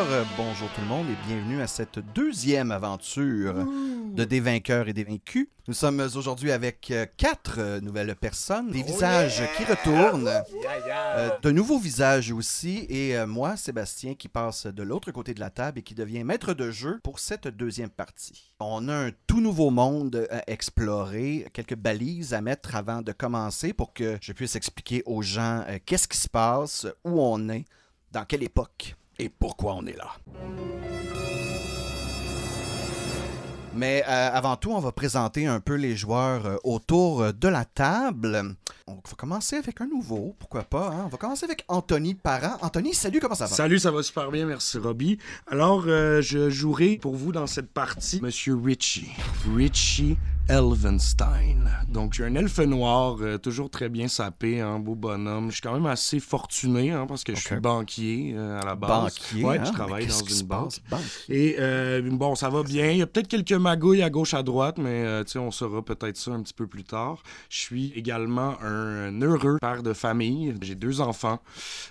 Alors, euh, bonjour tout le monde et bienvenue à cette deuxième aventure de Des vainqueurs et des vaincus. Nous sommes aujourd'hui avec euh, quatre euh, nouvelles personnes, des visages qui retournent, euh, de nouveaux visages aussi, et euh, moi, Sébastien, qui passe de l'autre côté de la table et qui devient maître de jeu pour cette deuxième partie. On a un tout nouveau monde à explorer, quelques balises à mettre avant de commencer pour que je puisse expliquer aux gens euh, qu'est-ce qui se passe, où on est, dans quelle époque et pourquoi on est là. Mais euh, avant tout, on va présenter un peu les joueurs euh, autour euh, de la table. On va commencer avec un nouveau, pourquoi pas. hein? On va commencer avec Anthony Parent. Anthony, salut, comment ça va? Salut, ça va super bien, merci Robbie. Alors, euh, je jouerai pour vous dans cette partie Monsieur Richie. Richie Elvenstein. Donc, je suis un elfe noir, euh, toujours très bien sapé, un beau bonhomme. Je suis quand même assez fortuné, hein, parce que je suis banquier euh, à la base. Banquier, Ouais, hein? je Mais travaille dans une banque. Et euh, bon, ça va bien. Il y a peut-être quelques magouilles à gauche, à droite, mais tu sais, on saura peut-être ça un petit peu plus tard. Je suis également un heureux père de famille. J'ai deux enfants.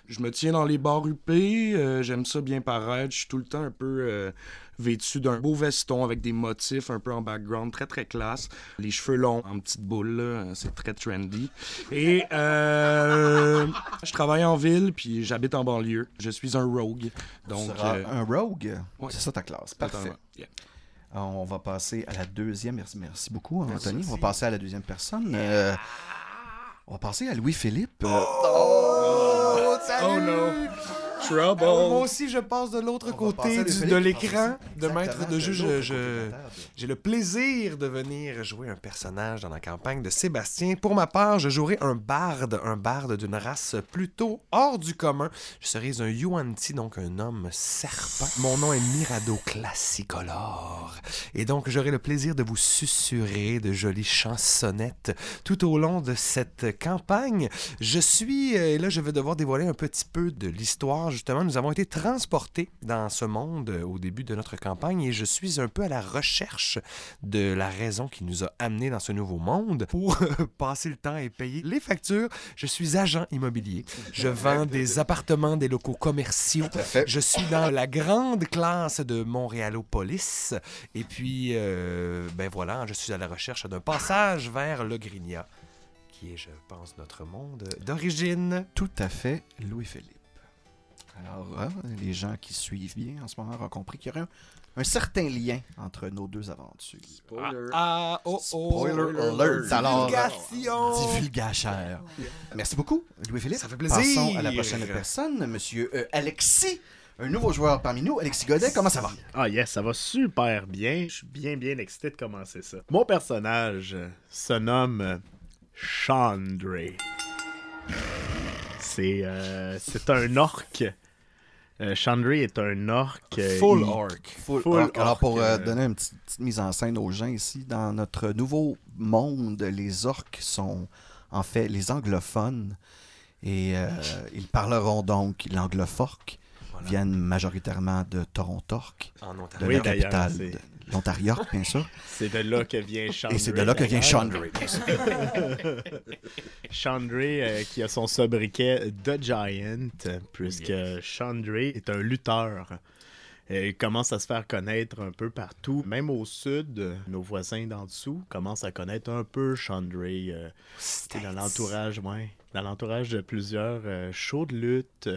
Je me tiens dans les bars huppés. J'aime ça bien paraître. Je suis tout le temps un peu vêtu d'un beau veston avec des motifs un peu en background, très très classe. Les cheveux longs en petite boule, c'est très trendy. Et euh, je travaille en ville, puis j'habite en banlieue. Je suis un rogue. Donc, Tu seras euh, un rogue? ouais. C'est ça ta classe. Parfait. totalement. Yeah. Alors, on va passer à la deuxième. Merci, merci beaucoup, Anthony. On va passer à la deuxième personne. Euh, on va passer à Louis-Philippe. Euh, Oh, salut! Oh no. Trouble. Euh, moi aussi, je passe de l'autre côté du- de l'écran de maître de jeu. Je- l'autre je-. J'ai le plaisir de venir jouer un personnage dans la campagne de Sébastien. Pour ma part, je jouerai un barde, un barde d'une race plutôt hors du commun. Je serai un Yuan-Ti, donc un homme serpent. Mon nom est Mirado Classicolore. Et donc, j'aurai le plaisir de vous susurrer de jolies chansonnettes tout au long de cette campagne. Je suis, euh, et là, je vais devoir dévoiler un petit peu de l'histoire. Justement, nous avons été transportés dans ce monde euh, au début de notre campagne et je suis un peu à la recherche de la raison qui nous a amenés dans ce nouveau monde pour passer le temps et payer les factures. Je suis agent immobilier. Je vends des appartements, des locaux commerciaux. Je suis dans la grande classe de Montréalopolis. Et puis, euh, ben voilà, je suis à la recherche d'un passage vers le Grignat, qui est, je pense, notre monde d'origine. Tout à fait, Louis-Philippe. Alors, hein, les gens qui suivent bien en ce moment ont compris qu'il y aurait un, un certain lien entre nos deux aventures. Ah, oh, Spoiler alert. Alors, Divulgation. Divulgachère. Merci beaucoup, Louis-Philippe. Ça fait plaisir. Passons à la prochaine personne, monsieur euh, Alexis, un nouveau joueur parmi nous. Alexis Godet, comment ça va? Ah yes, ça va super bien. Je suis bien bien excité de commencer ça. Mon personnage euh, se nomme euh, Chandray. C'est euh, c'est un orc. Euh, Chandray est un orc. euh, Full il- orc. Full Full orc. Alors, pour euh, euh, donner une petite, petite mise en scène aux gens ici, dans notre nouveau monde, les orques sont en fait les anglophones. Et euh, ils parleront donc l'angloforque. Viennent majoritairement de Toronto-Orc, En de Ontario. Oui, la capitale de l'Ontario, bien sûr. C'est de là que vient Chandray. Et c'est de là que vient. Chandray. bien sûr. Chandray euh, qui a son sobriquet The Giant, puisque Chandray est un lutteur. Il commence à se faire connaître un peu partout, même au sud. Nos voisins d'en dessous commencent à connaître un peu Chandray. euh, c'est dans l'entourage, ouais, dans l'entourage de plusieurs euh, shows de lutte.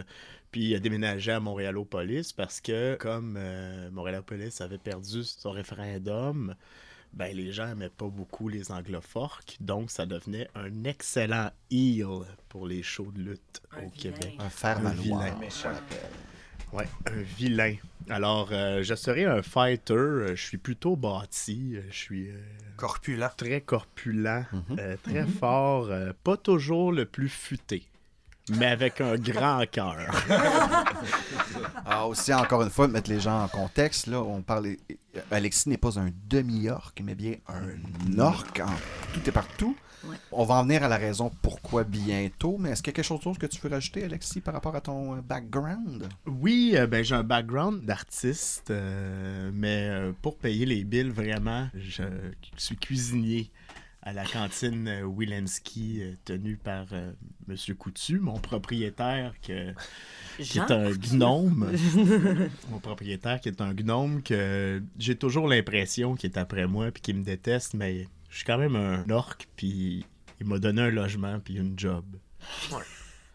Puis il a déménagé à Montréalopolis parce que, comme euh, Montréalopolis avait perdu son référendum, ben, les gens n'aimaient pas beaucoup les angloforques, donc ça devenait un excellent heel pour les shows de lutte au Québec. Un fer Un vilain. Ouais, un vilain. Alors, euh, je serai un fighter. euh, Je suis plutôt bâti. euh, Je suis euh, Corpulent. très corpulent, Mhm. euh, très fort. euh, pas toujours le plus futé, mais avec un grand cœur. Alors aussi, encore une fois, mettre les gens en contexte, là, on parle... Alexis n'est pas un demi-orc, mais bien un orc en tout et partout. Ouais. On va en venir à la raison pourquoi bientôt, mais est-ce qu'il y a quelque chose d'autre que tu veux rajouter, Alexis, par rapport à ton euh, background? Oui, euh, ben j'ai un background d'artiste, euh, mais euh, pour payer les billes, vraiment, je suis cuisinier à la cantine euh, Wilensky euh, tenue par euh, Monsieur Coutu, mon propriétaire que, qui est un gnome. mon propriétaire qui est un gnome que j'ai toujours l'impression qu'il est après moi puis qu'il me déteste, mais je suis quand même un orc puis il m'a donné un logement puis une job.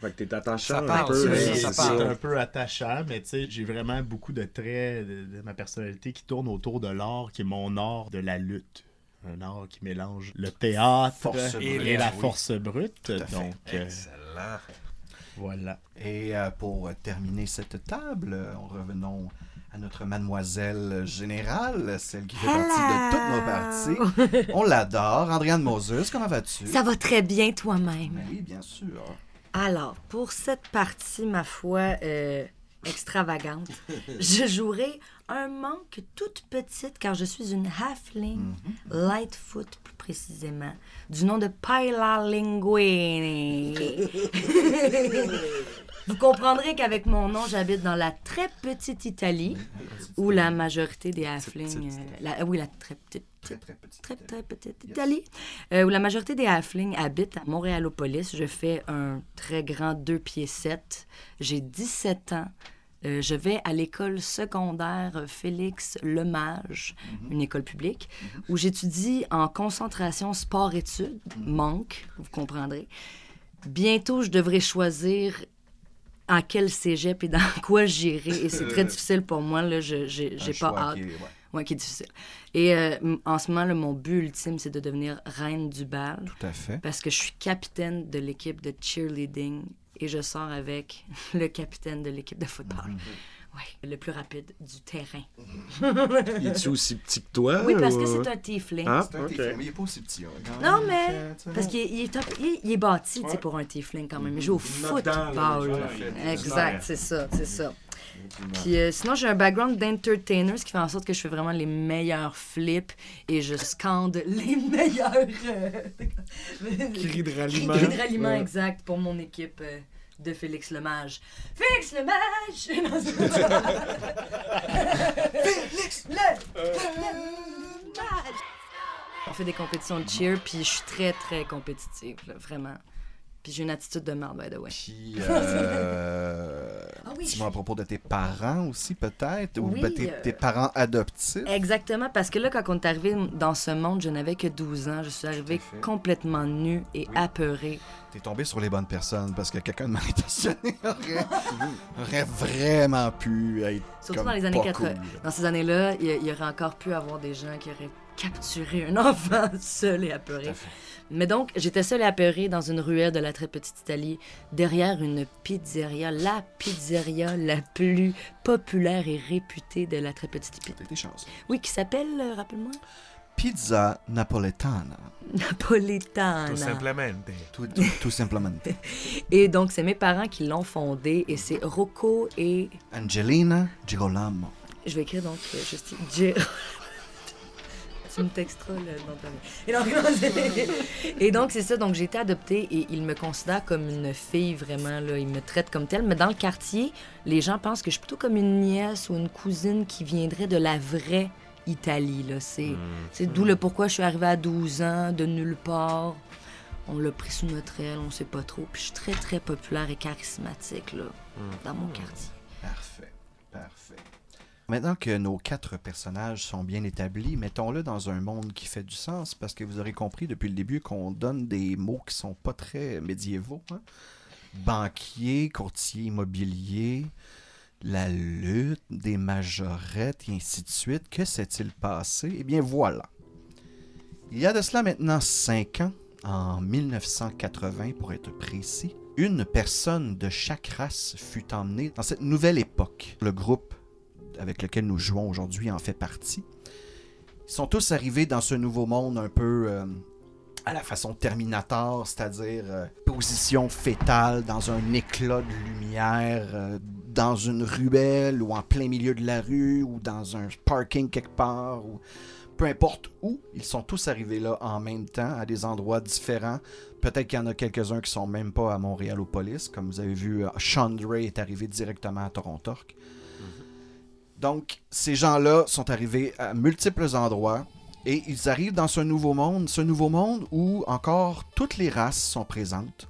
Fait que t'es attachant Ça un parle, peu. ça, hein, ça c'est un peu attachant, mais tu sais, j'ai vraiment beaucoup de traits de, de ma personnalité qui tournent autour de l'art, qui est mon art de la lutte. Un art qui mélange le théâtre et, brute. la Oui. force brute. à fait. Donc, euh, Excellent. voilà. Et euh, pour terminer cette table, euh, on revenons à notre mademoiselle générale, celle qui fait partie de toutes nos parties. On l'adore. Andréane Moses, comment vas-tu? Ça va très bien toi-même. Oui, bien sûr. Alors, pour cette partie, ma foi, euh, extravagante, je jouerai un manque toute petite car je suis une halfling, Lightfoot plus précisément, du nom de Paila Linguini. Vous comprendrez qu'avec mon nom, j'habite dans la très petite Italie, où la majorité des halflings... euh, la- oui, la très petite Très, très petite. très très petite Italie, euh, où la majorité des halflings habitent à Montréalopolis. Je fais un très grand 2 pieds 7. J'ai 17 ans. Euh, je vais à l'école secondaire Félix Lemage, une école publique, où j'étudie en concentration sport-études, manque, vous comprendrez. Bientôt, je devrais choisir en quel cégep et dans quoi j'irai, et c'est très difficile pour moi, là, je j'ai pas hâte. qui est- ouais. Ouais, qui est difficile. Et euh, en ce moment, là, mon but ultime, c'est de devenir reine du bal Tout à fait. parce que je suis capitaine de l'équipe de cheerleading et je sors avec le capitaine de l'équipe de football. Ouais, le plus rapide du terrain. Il est-tu aussi petit que toi? Oui, parce que c'est un tiefling. Ah, C'est un mais il est pas aussi petit. hein, Non, mais parce qu'il est, il est top- il est- il est bâti tu sais, pour un tiefling quand même. Il joue au est football. ouais, ouais. Exact, c'est ça, c'est ça. Puis euh, sinon, j'ai un background d'entertainer, ce qui fait en sorte que je fais vraiment les meilleurs flips et je scande les meilleurs euh, Cris de ralliement. cris de ralliement Ouais. exact pour mon équipe euh, de Félix Lemage. Félix Lemage! Non, Félix Lemage! On fait des compétitions de cheer, puis je suis très, très compétitive, là, vraiment. Puis j'ai une attitude de merde, by the way. Puis, euh, Ah oui, dis-moi à propos de tes parents aussi, peut-être, ou Oui, ben, tes, euh, tes parents adoptifs. Exactement, parce que là, quand on est arrivé dans ce monde, je n'avais que 12 ans. Je suis arrivée complètement nue et Oui. apeurée. T'es tombé sur les bonnes personnes parce que quelqu'un de mal intentionné aurait, aurait vraiment pu être. Surtout comme dans les années pas 80. cool. Dans ces années-là, il y, il y aurait encore pu avoir des gens qui auraient capturé un enfant seul et apeuré. Mais donc, j'étais seule et apeurée dans une ruelle de la très petite Italie, derrière une pizzeria, la pizzeria la plus populaire et réputée de la très petite Italie. T'as été chanceux. Oui, qui s'appelle, euh, rappelle-moi, Pizza napoletana. Napoletana. Tout simplement. Tout, tout, tout simplement. Et donc, c'est mes parents qui l'ont fondée et c'est Rocco et Angelina Girolamo. Je vais écrire donc euh, juste J- Tu me texteras le nom de famille. Et donc, et donc, c'est ça. Donc, j'ai été adoptée et ils me considèrent comme une fille, vraiment. Là. Ils me traitent comme telle. Mais dans le quartier, les gens pensent que je suis plutôt comme une nièce ou une cousine qui viendrait de la vraie Italie. Là. C'est, c'est d'où le pourquoi je suis arrivée à 12 ans, de nulle part. On l'a pris sous notre aile, on sait pas trop. Puis je suis très, très populaire et charismatique là, dans mon quartier. Parfait. Parfait. Maintenant que nos quatre personnages sont bien établis, mettons-le dans un monde qui fait du sens, parce que vous aurez compris depuis le début qu'on donne des mots qui sont pas très médiévaux. hein. Banquier, courtier immobilier, la lutte, des majorettes, et ainsi de suite. Que s'est-il passé? Eh bien voilà. Il y a de cela maintenant cinq ans, en 1980 pour être précis, une personne de chaque race fut emmenée dans cette nouvelle époque. Le groupe avec lequel nous jouons aujourd'hui en fait partie. Ils sont tous arrivés dans ce nouveau monde un peu euh, à la façon Terminator, c'est-à-dire euh, position fétale dans un éclat de lumière, euh, dans une ruelle ou en plein milieu de la rue ou dans un parking quelque part ou peu importe où, ils sont tous arrivés là en même temps à des endroits différents. Peut-être qu'il y en a quelques-uns qui sont même pas à Montréalopolis, comme vous avez vu, Chandray est arrivé directement à Toronto. Donc, ces gens-là sont arrivés à multiples endroits Et ils arrivent dans ce nouveau monde, ce nouveau monde où encore toutes les races sont présentes.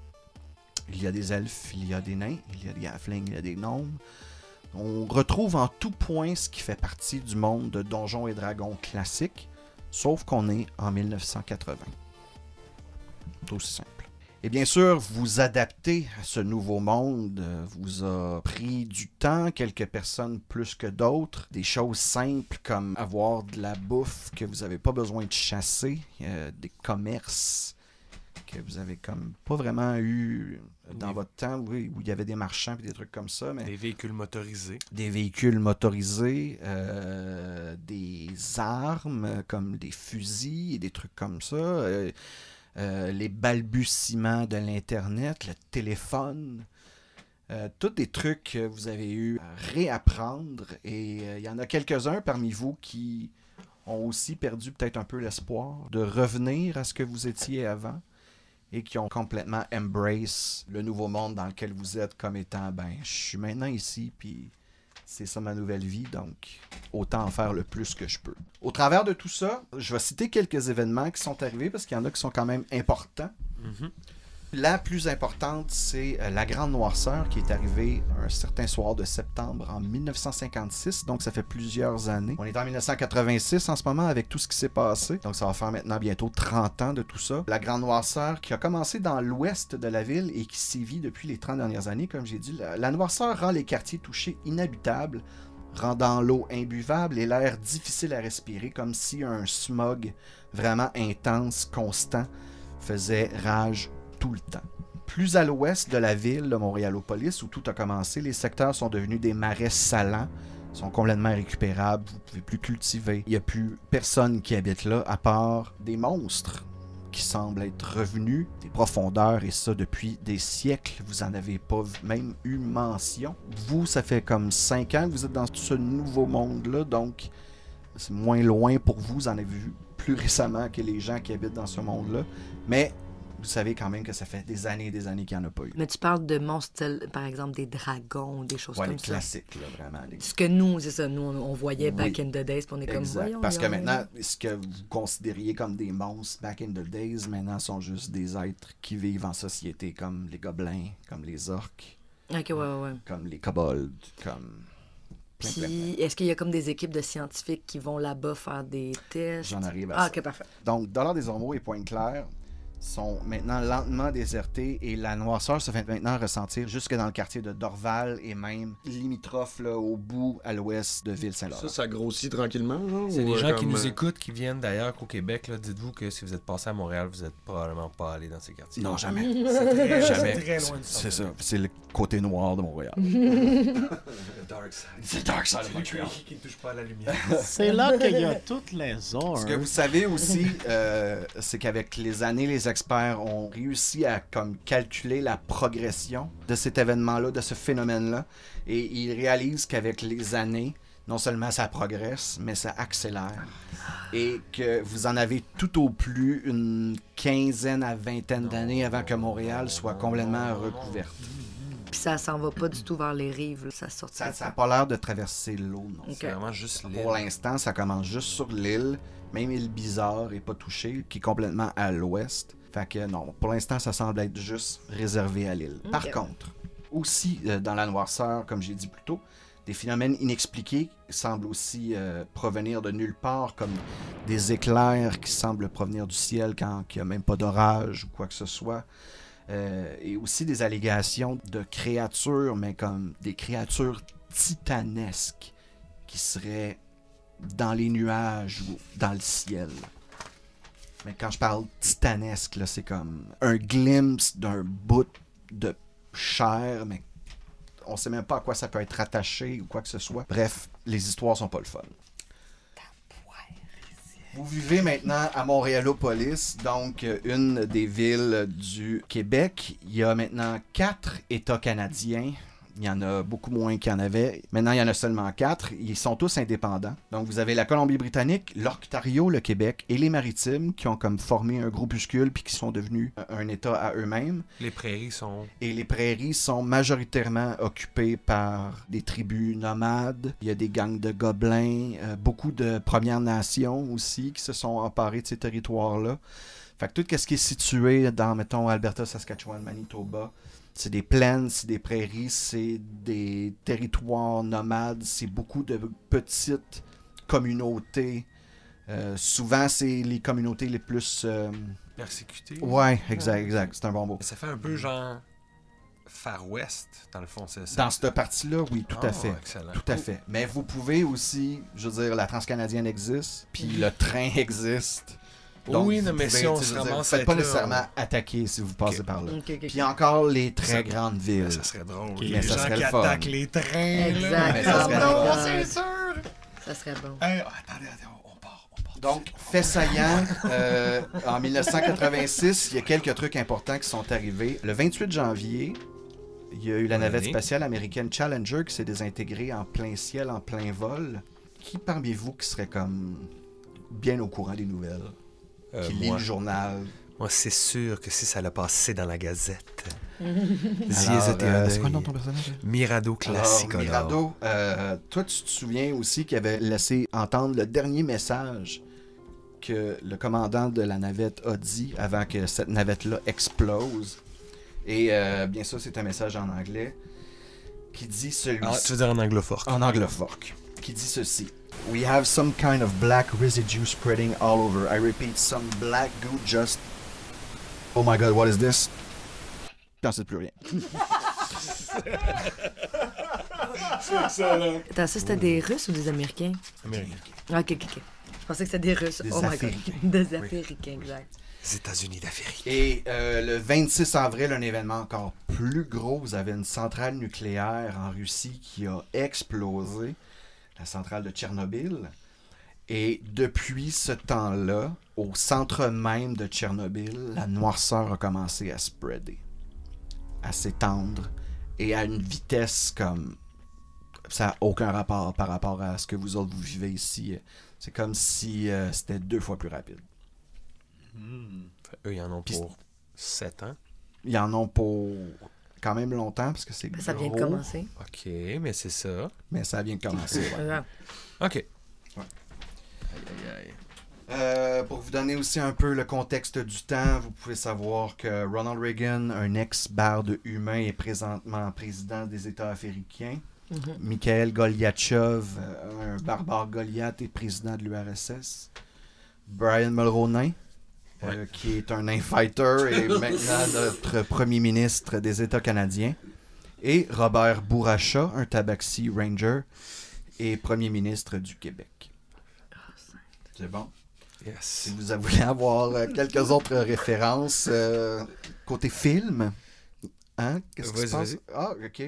Il y a des elfes, il y a des nains, il y a des halflings, il y a des gnomes. On retrouve en tout point ce qui fait partie du monde de Donjons et Dragons classique, sauf qu'on est en 1980. C'est aussi simple. Et bien sûr, vous adapter à ce nouveau monde euh, vous a pris du temps, quelques personnes plus que d'autres. Des choses simples comme avoir de la bouffe que vous n'avez pas besoin de chasser, euh, des commerces que vous avez comme pas vraiment eu dans votre temps, oui, où il y avait des marchands et des trucs comme ça, mais Des véhicules motorisés. des véhicules motorisés, euh, des armes comme des fusils et des trucs comme ça, euh, euh, les balbutiements de l'Internet, le téléphone, euh, tous des trucs que vous avez eu à réapprendre et euh, il y en a quelques-uns parmi vous qui ont aussi perdu peut-être un peu l'espoir de revenir à ce que vous étiez avant et qui ont complètement embrace le nouveau monde dans lequel vous êtes comme étant ben je suis maintenant ici puis c'est ça ma nouvelle vie donc autant en faire le plus que je peux. Au travers de tout ça, je vais citer quelques événements qui sont arrivés parce qu'il y en a qui sont quand même importants. Mhm. La plus importante, c'est euh, la Grande Noirceur qui est arrivée un certain soir de septembre en 1956, donc ça fait plusieurs années. On est en 1986 en ce moment avec tout ce qui s'est passé, donc ça va faire maintenant bientôt 30 ans de tout ça. La Grande Noirceur qui a commencé dans l'ouest de la ville et qui sévit depuis les 30 dernières années, comme j'ai dit. La, la Noirceur rend les quartiers touchés inhabitables, rendant l'eau imbuvable et l'air difficile à respirer, comme si un smog vraiment intense, constant, faisait rage tout le temps. Plus à l'ouest de la ville de Montréalopolis, où tout a commencé, les secteurs sont devenus des marais salants, sont complètement récupérables, vous pouvez plus cultiver. Il n'y a plus personne qui habite là, à part des monstres qui semblent être revenus des profondeurs, et ça depuis des siècles. Vous en avez pas même eu mention. Vous, ça fait comme 5 ans que vous êtes dans ce nouveau monde-là, donc c'est moins loin pour vous. Vous en avez vu plus récemment que les gens qui habitent dans ce monde-là. Mais vous savez quand même que ça fait des années et des années qu'il n'y en a pas eu. Mais tu parles de monstres, tels, par exemple, des dragons, des choses Ouais, les comme ça. classiques, là, vraiment. les- Ce que nous, c'est ça, nous, on, voyait Oui. back in the days, puis on est comme, Exact. voyons, Parce que maintenant, ce que vous considériez comme des monstres back in the days, maintenant sont juste des êtres qui vivent en société, comme les gobelins, comme les orques, Ok, ouais, ouais, comme les kobolds, comme. plein, plein, Puis, est-ce qu'il y a comme des équipes de scientifiques qui vont là-bas faire des tests? J'en arrive à Ah, ça. ok, parfait. Donc, Dollar des Ormeaux et Pointe-Claire sont maintenant lentement désertés et la noirceur se fait maintenant ressentir jusque dans le quartier de Dorval et même limitrophe là, au bout à l'ouest de Ville-Saint-Laurent. Ça, ça grossit tranquillement? C'est les euh, gens qui nous euh, écoutent, qui viennent d'ailleurs qu'au Québec. Dites-vous que si vous êtes passé à Montréal, vous êtes probablement pas allé dans ces quartiers. Non, jamais. C'est très, Jamais. c'est très loin C'est ça. C'est le côté noir de Montréal. Dark side. C'est Dark Side of Celui qui, qui ne touche pas à la lumière. C'est là qu'il y a toutes les heures. Ce que vous savez aussi, euh, c'est qu'avec les années, les experts ont réussi à comme calculer la progression de cet événement-là, de ce phénomène-là, et ils réalisent qu'avec les années, non seulement ça progresse, mais ça accélère, et que vous en avez tout au plus une quinzaine à vingtaine d'années avant que Montréal soit complètement recouverte. Puis ça s'en va pas du tout vers les rives, là, ça sort Ça n'a pas l'air de traverser l'eau, non. Ok. C'est vraiment juste l'île. Pour l'instant, ça commence juste sur l'île. Même île bizarre et pas touchée, qui est complètement à l'ouest. Fait que non, pour l'instant, ça semble être juste réservé à l'île. Par contre, aussi euh, dans la noirceur, comme j'ai dit plus tôt, des phénomènes inexpliqués semblent aussi euh, provenir de nulle part, comme des éclairs qui semblent provenir du ciel quand il n'y a même pas d'orage ou quoi que ce soit. Euh, et aussi des allégations de créatures, mais comme des créatures titanesques qui seraient dans les nuages ou dans le ciel. Mais quand je parle titanesque, c'est comme un glimpse d'un bout de chair, mais on sait même pas à quoi ça peut être rattaché ou quoi que ce soit. Bref, les histoires sont pas le fun. Vous vivez maintenant à Montréalopolis, donc euh, une des villes du Québec. Il y a maintenant quatre États canadiens, Il y en a beaucoup moins qu'il y en avait. Maintenant, il y en a seulement quatre. Ils sont tous indépendants. Donc, vous avez la Colombie-Britannique, l'Ontario, le Québec et les Maritimes qui ont comme formé un groupuscule puis qui sont devenus un État à eux-mêmes. Les prairies sont. Et les prairies sont majoritairement occupées par des tribus nomades. Il y a des gangs de gobelins, euh, beaucoup de Premières Nations aussi qui se sont emparés de ces territoires-là. Fait que tout ce qui est situé dans, mettons, Alberta, Saskatchewan, Manitoba, c'est des plaines, c'est des prairies, c'est des territoires nomades, c'est beaucoup de petites communautés. Euh, souvent, c'est les communautés les plus. euh, persécutés. Ouais, exact, exact. C'est un bon mot. Ça fait un peu genre. Far West, dans le fond, c'est ça. Dans cette partie-là, oui, tout à Ah, fait. Excellent. Tout à fait. Mais vous pouvez aussi, je veux dire, la transcanadienne existe, puis le train existe. Oui, non, mais pouvez, si on se ramasse faites pas là, nécessairement attaquer si vous passez par là. Ok, ok, ok. Puis encore les très Ça- grandes villes. Ça serait drôle. Les ça gens serait qui le fun. attaquent les trains. Exact. Là. Mais ça serait le non, fun. c'est sûr. Ça serait bon. Hey, oh, attendez, attendez. Donc, fait saillant, euh, en 1986, il y a quelques trucs importants qui sont arrivés. Le 28 janvier, il y a eu la navette spatiale américaine Challenger qui s'est désintégrée en plein ciel, en plein vol. Qui parmi vous qui serait comme bien au courant des nouvelles, Euh, qui lit moi, le journal? moi, c'est sûr que si ça l'a passé dans la Gazette. Euh, c'est quoi le nom de ton personnage? Mirado classique. Mirado, euh, toi, tu te souviens aussi qu'il avait laissé entendre le dernier message que le commandant de la navette a dit avant que cette navette-là explose. Et euh, bien sûr, c'est un message en anglais qui dit celui Ah, tu veux dire en anglophone. en anglophone, qui dit ceci. We have some kind of black residue spreading all over. I repeat, some black goo just... Oh my god, what is this? J'en sais plus rien. Attends, ça, c'était des Russes ou des Américains? Américain. Ah, Ok, ok, ok. Je pensais que c'était des Russes. Des oh my god. Américains. Des Américains, exact. Les États-Unis d'Amérique. Et euh, le 26 avril, un événement encore plus gros, vous avez une centrale nucléaire en Russie qui a explosé, la centrale de Tchernobyl. Et depuis ce temps-là, au centre même de Tchernobyl, la noirceur a commencé à spreader, à s'étendre, et à une vitesse comme... Ça n'a aucun rapport par rapport à ce que vous autres vous vivez ici. C'est comme si euh, c'était deux fois plus rapide. Eux, ils en ont pour 7 ans. Ils en ont pour quand même longtemps parce que c'est Ça vient de gros, commencer. OK, mais c'est ça. Mais ça vient de commencer. ouais. Ouais. OK. Euh, pour vous donner aussi un peu le contexte du temps, vous pouvez savoir que Ronald Reagan, un ex-barde humain, est présentement président des États africains. Mikhail Goliachev, euh, un barbare Goliath, est président de l'URSS. Brian Mulroney, euh, qui est un nain fighter et maintenant notre premier ministre des États canadiens. Et Robert Bourassa, un tabaxi ranger et premier ministre du Québec. C'est bon? Yes. Si vous voulez avoir euh, quelques autres références euh, côté film, hein? Qu'est-ce qui se passe? Ah, ok.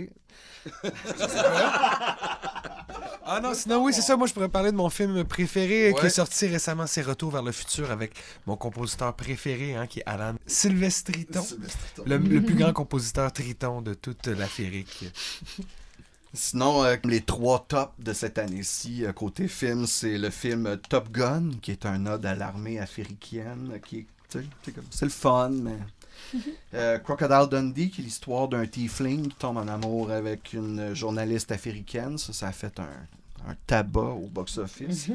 Ah non, sinon oui, c'est ça. Moi, je pourrais parler de mon film préféré qui est sorti récemment, c'est Retour vers le futur avec mon compositeur préféré, hein, qui est Alan Sylvestriton. Le, le plus grand compositeur triton de toute l'Afrique. Sinon, euh, les trois tops de cette année-ci, euh, côté film, c'est le film Top Gun, qui est un ode à l'armée africaine, euh, qui est, c'est le fun, mais... Euh, Crocodile Dundee, qui est l'histoire d'un tiefling qui tombe en amour avec une journaliste africaine. Ça, a fait un, tabac au box-office.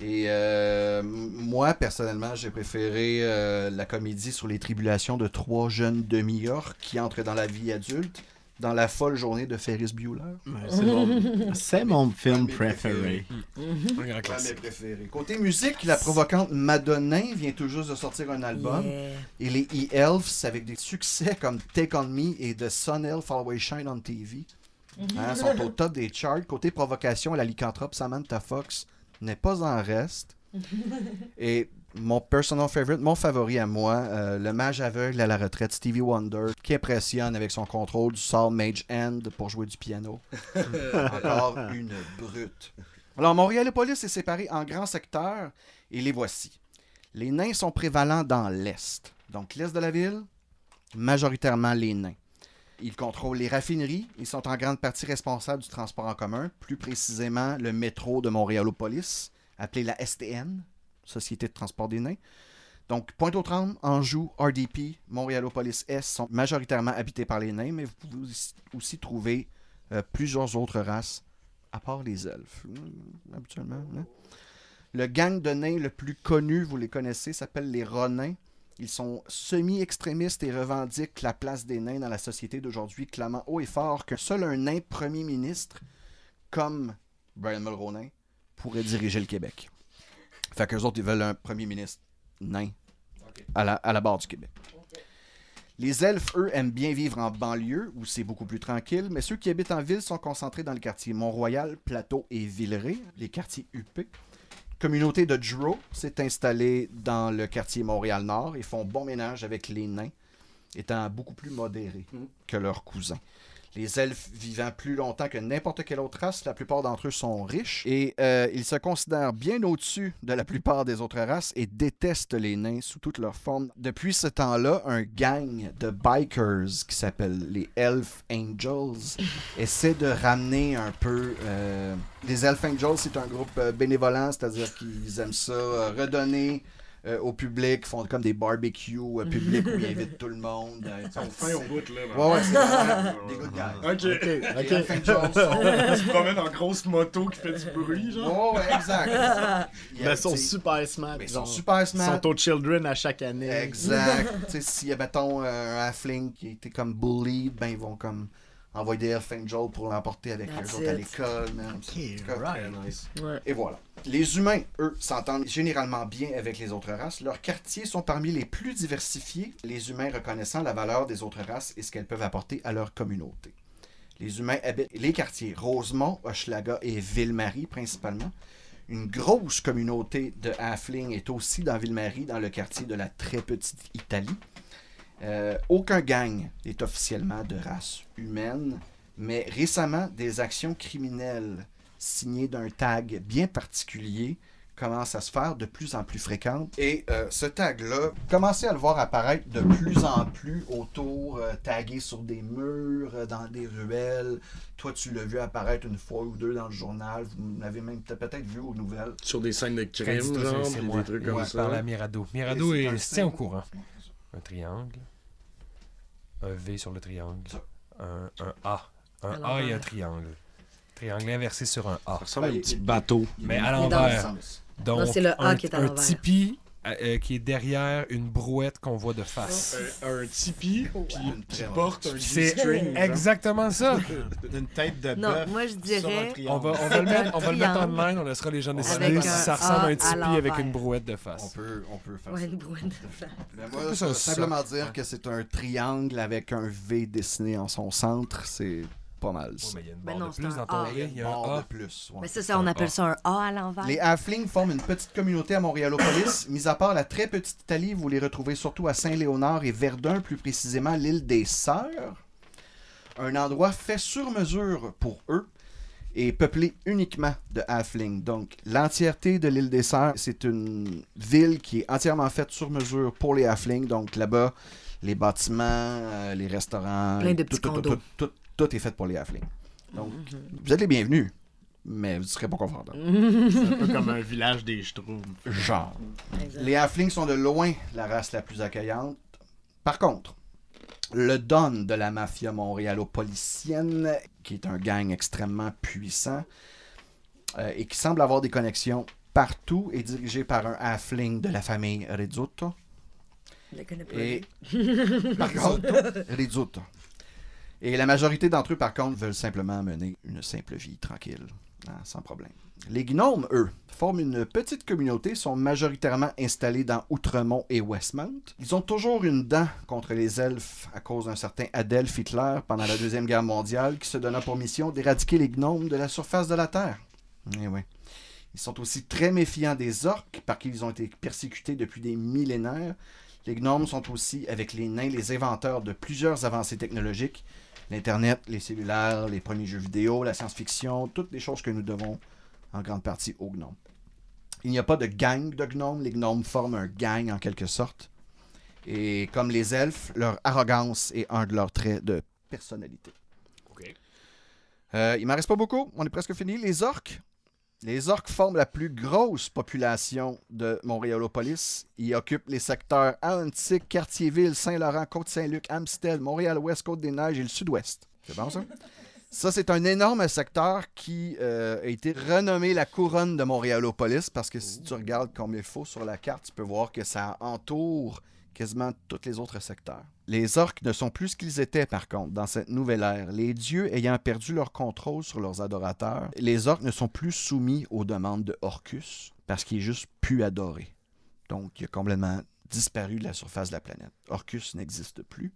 Et euh, moi, personnellement, j'ai préféré euh, la comédie sur les tribulations de trois jeunes demi-orques qui entrent dans la vie adulte dans la folle journée de Ferris Bueller. Ouais, c'est mon- C'est mon film préféré. Un préférés. Côté musique, la provocante Madonna vient tout juste de sortir un album. Yeah. Et les E-Elves, avec des succès comme Take On Me et The Sun Elf Always Shine on TV, hein, sont au top des charts. Côté provocation, la lycanthrope Samantha Fox n'est pas en reste. Et mon personal favorite, mon favori à moi, euh, le mage aveugle à la retraite, Stevie Wonder, qui impressionne avec son contrôle du sort Mage Hand pour jouer du piano. Encore une brute. Alors, Montréal-Police est séparé en grands secteurs et les voici. Les nains sont prévalents dans l'Est. Donc, l'Est de la ville, majoritairement les nains. Ils contrôlent les raffineries. Ils sont en grande partie responsables du transport en commun, plus précisément le métro de Montréalopolis, appelé la STN, Société de transport des nains. Donc, Pointe-aux-Trembles, Anjou, RDP, Montréalopolis S sont majoritairement habités par les nains, mais vous pouvez aussi- aussi trouver euh, plusieurs autres races, à part les elfes, hmm, habituellement. hein. Le gang de nains le plus connu, vous les connaissez, s'appelle les Ronins. Ils sont semi-extrémistes et revendiquent la place des nains dans la société d'aujourd'hui, clamant haut et fort que seul un nain premier ministre, comme Brian Mulroney, pourrait diriger le Québec. Fait qu'eux autres, ils veulent un premier ministre nain à, la, à la barre du Québec. Les elfes, eux, aiment bien vivre en banlieue, où c'est beaucoup plus tranquille, mais ceux qui habitent en ville sont concentrés dans le quartier Mont-Royal, Plateau et Villeray, les quartiers UP. Communauté de Dro s'est installée dans le quartier Montréal-Nord et font bon ménage avec les nains, étant beaucoup plus modérés que leurs cousins. Les elfes vivant plus longtemps que n'importe quelle autre race, la plupart d'entre eux sont riches et euh, ils se considèrent bien au-dessus de la plupart des autres races et détestent les nains sous toutes leurs formes. Depuis ce temps-là, un gang de bikers qui s'appelle les Elf Angels essaie de ramener un peu. euh, Les Elf Angels, c'est un groupe euh, bénévolent, c'est-à-dire qu'ils aiment ça, redonner euh, au public, font comme des barbecues euh, publics où ils invitent tout le monde. euh, Ils sont fins au bout, là. Ouais, ouais, c'est des good guys. Ok. Ok. Ils se promènent en grosse moto qui fait du bruit, genre. Ouais, ouais, exact. Mais ils sont super smart. mais ils sont super Ils smart. sont aux children à chaque année. Exact. tu sais, s'il y a, mettons, euh, un halfling qui était comme bullied, ben, ils vont comme envoyer des Elf Angels pour l'emporter avec That's eux autres à l'école, c'est right. très nice. Ouais. Et voilà. Les humains, eux, s'entendent généralement bien avec les autres races. Leurs quartiers sont parmi les plus diversifiés, les humains reconnaissant la valeur des autres races et ce qu'elles peuvent apporter à leur communauté. Les humains habitent les quartiers Rosemont, Hochelaga et Ville-Marie principalement. Une grosse communauté de halflings est aussi dans Ville-Marie, dans le quartier de la très petite Italie. Euh, aucun gang n'est officiellement de race humaine, mais récemment, des actions criminelles signées d'un tag bien particulier commencent à se faire de plus en plus fréquentes. Et euh, ce tag-là, commencez à le voir apparaître de plus en plus autour, euh, tagué sur des murs, dans des ruelles. Toi, tu l'as vu apparaître une fois ou deux dans le journal. Vous l'avez même peut- peut-être vu aux nouvelles. Sur des scènes de crime, genre, des trucs comme Ouais, ça. Par la Mirado. Mirado, est, tient au courant. Un triangle. Un V sur le triangle. Un, un A. Un À A et un triangle. Triangle inversé sur un A. Ça ressemble à Ben, un petit bateau. Mais à dans le l'envers. sens. Donc, Non, c'est le A un, qui est à un l'envers. tipi euh, euh, qui est derrière une brouette qu'on voit de face. Un, un tipi qui, Une qui très porte un C'est G-string. exactement ça. Une tête de Non, bœuf moi, je sur un dirais- triangle. On va, on va le mettre, un on va le mettre en ligne, on laissera les gens décider avec si un ça ressemble à A un à tipi avec l'envers. une brouette de On face. peut, on peut faire Ouais, ça. une brouette de flamme. Mais moi, veux ça, simplement dire que c'est un triangle avec un V dessiné en son centre. C'est pas mal Ouais, ça. mais il y a une Ben barre de plus un dans ton. Il y a un de A. plus. ouais. Mais ça, ça, on appelle ça un A à l'envers. Les halflings forment une petite communauté à Montréalopolis. Mis à part la très petite Italie, vous les retrouvez surtout à Saint-Léonard et Verdun, plus précisément l'île des Sœurs. Un endroit fait sur mesure pour eux et peuplé uniquement de halflings. Donc, l'entièreté de l'île des Sœurs, c'est une ville qui est entièrement faite sur mesure pour les halflings. Donc, là-bas, les bâtiments, euh, les restaurants, Plein de tout, petits tout, tout, condos. tout, tout, est fait pour les halflings. Donc, Mhm. vous êtes les bienvenus, mais vous ne serez pas confortables. C'est un peu comme un village des Schtroumpfs. Genre. Exact. Les halflings sont de loin la race la plus accueillante. Par contre, le Don de la mafia montréalo-policienne, qui est un gang extrêmement puissant euh, et qui semble avoir des connexions partout, est dirigé par un halfling de la famille Rizzuto. Je le connais pas. Et par contre, Rizzuto. Et la majorité d'entre eux, par contre, veulent simplement mener une simple vie tranquille, hein, sans problème. Les gnomes, eux, forment une petite communauté, sont majoritairement installés dans Outremont et Westmount. Ils ont toujours une dent contre les elfes à cause d'un certain Adolf Hitler pendant la Deuxième Guerre mondiale qui se donna pour mission d'éradiquer les gnomes de la surface de la Terre. Eh. Ils sont aussi très méfiants des orques par qui ils ont été persécutés depuis des millénaires. Les gnomes sont aussi, avec les nains, les inventeurs de plusieurs avancées technologiques. L'Internet, les cellulaires, les premiers jeux vidéo, la science-fiction, toutes les choses que nous devons en grande partie aux gnomes. Il n'y a pas de gang de gnomes. Les gnomes forment un gang en quelque sorte. Et comme les elfes, leur arrogance est un de leurs traits de personnalité. Euh, il m'en reste pas beaucoup. On est presque fini. Les orques? Les orques forment la plus grosse population de Montréalopolis. Ils occupent les secteurs Atlantique, Cartierville, Saint-Laurent, Côte-Saint-Luc, Amstel, Montréal-Ouest, Côte-des-Neiges et le Sud-Ouest. C'est bon, ça? Ça, c'est un énorme secteur qui euh, a été renommé la couronne de Montréalopolis parce que si tu regardes comme il faut sur la carte, tu peux voir que ça entoure quasiment tous les autres secteurs. Les orques ne sont plus ce qu'ils étaient, par contre, dans cette nouvelle ère. Les dieux ayant perdu leur contrôle sur leurs adorateurs, les orques ne sont plus soumis aux demandes de Orcus parce qu'il est juste plus adoré. Donc, il a complètement disparu de la surface de la planète. Orcus n'existe plus.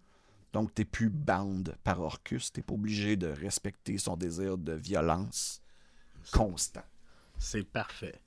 Donc, tu n'es plus bound par Orcus. Tu n'es pas obligé de respecter son désir de violence constant. C'est parfait.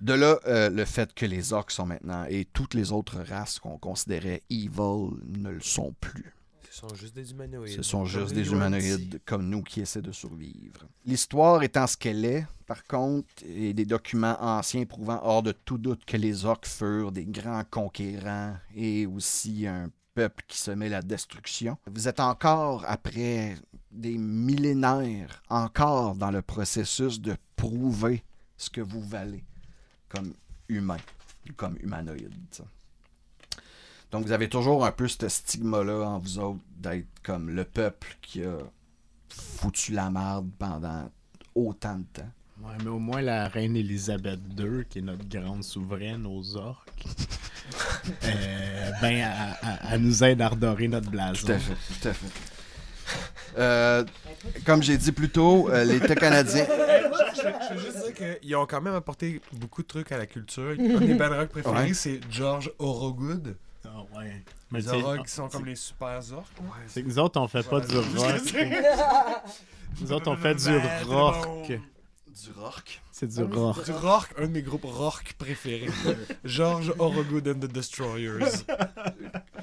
De là, euh, le fait que les orques sont maintenant, et toutes les autres races qu'on considérait evil ne le sont plus. Ce sont juste des humanoïdes. Ce sont Comme juste des humanoïdes comme nous qui essaient de survivre. L'histoire étant ce qu'elle est, par contre, et des documents anciens prouvant hors de tout doute que les orques furent des grands conquérants et aussi un peuple qui semait la destruction. Vous êtes encore, après des millénaires, encore dans le processus de prouver ce que vous valez comme humain, comme humanoïde. Donc vous avez toujours un peu ce stigma-là en vous autres d'être comme le peuple qui a foutu la merde pendant autant de temps. Ouais, mais au moins la reine Elisabeth II, qui est notre grande souveraine aux orques, euh, ben, elle, elle- elle nous aide à redorer notre blason. Tout à fait, tout à fait. Euh, comme j'ai dit plus tôt, euh, l'État canadien. Je veux juste dire qu'ils ont quand même apporté beaucoup de trucs à la culture. Un des band rock préférés, Ouais. c'est George Orogood. Ah, ouais. Mais Les orques qui sont comme les super orques. c'est que nous autres, on fait pas du rock. Nous autres, on fait du Bad rock. Rock. Du rock? C'est du rock. Du rock, un de mes groupes rock préférés. George Orogood and the Destroyers.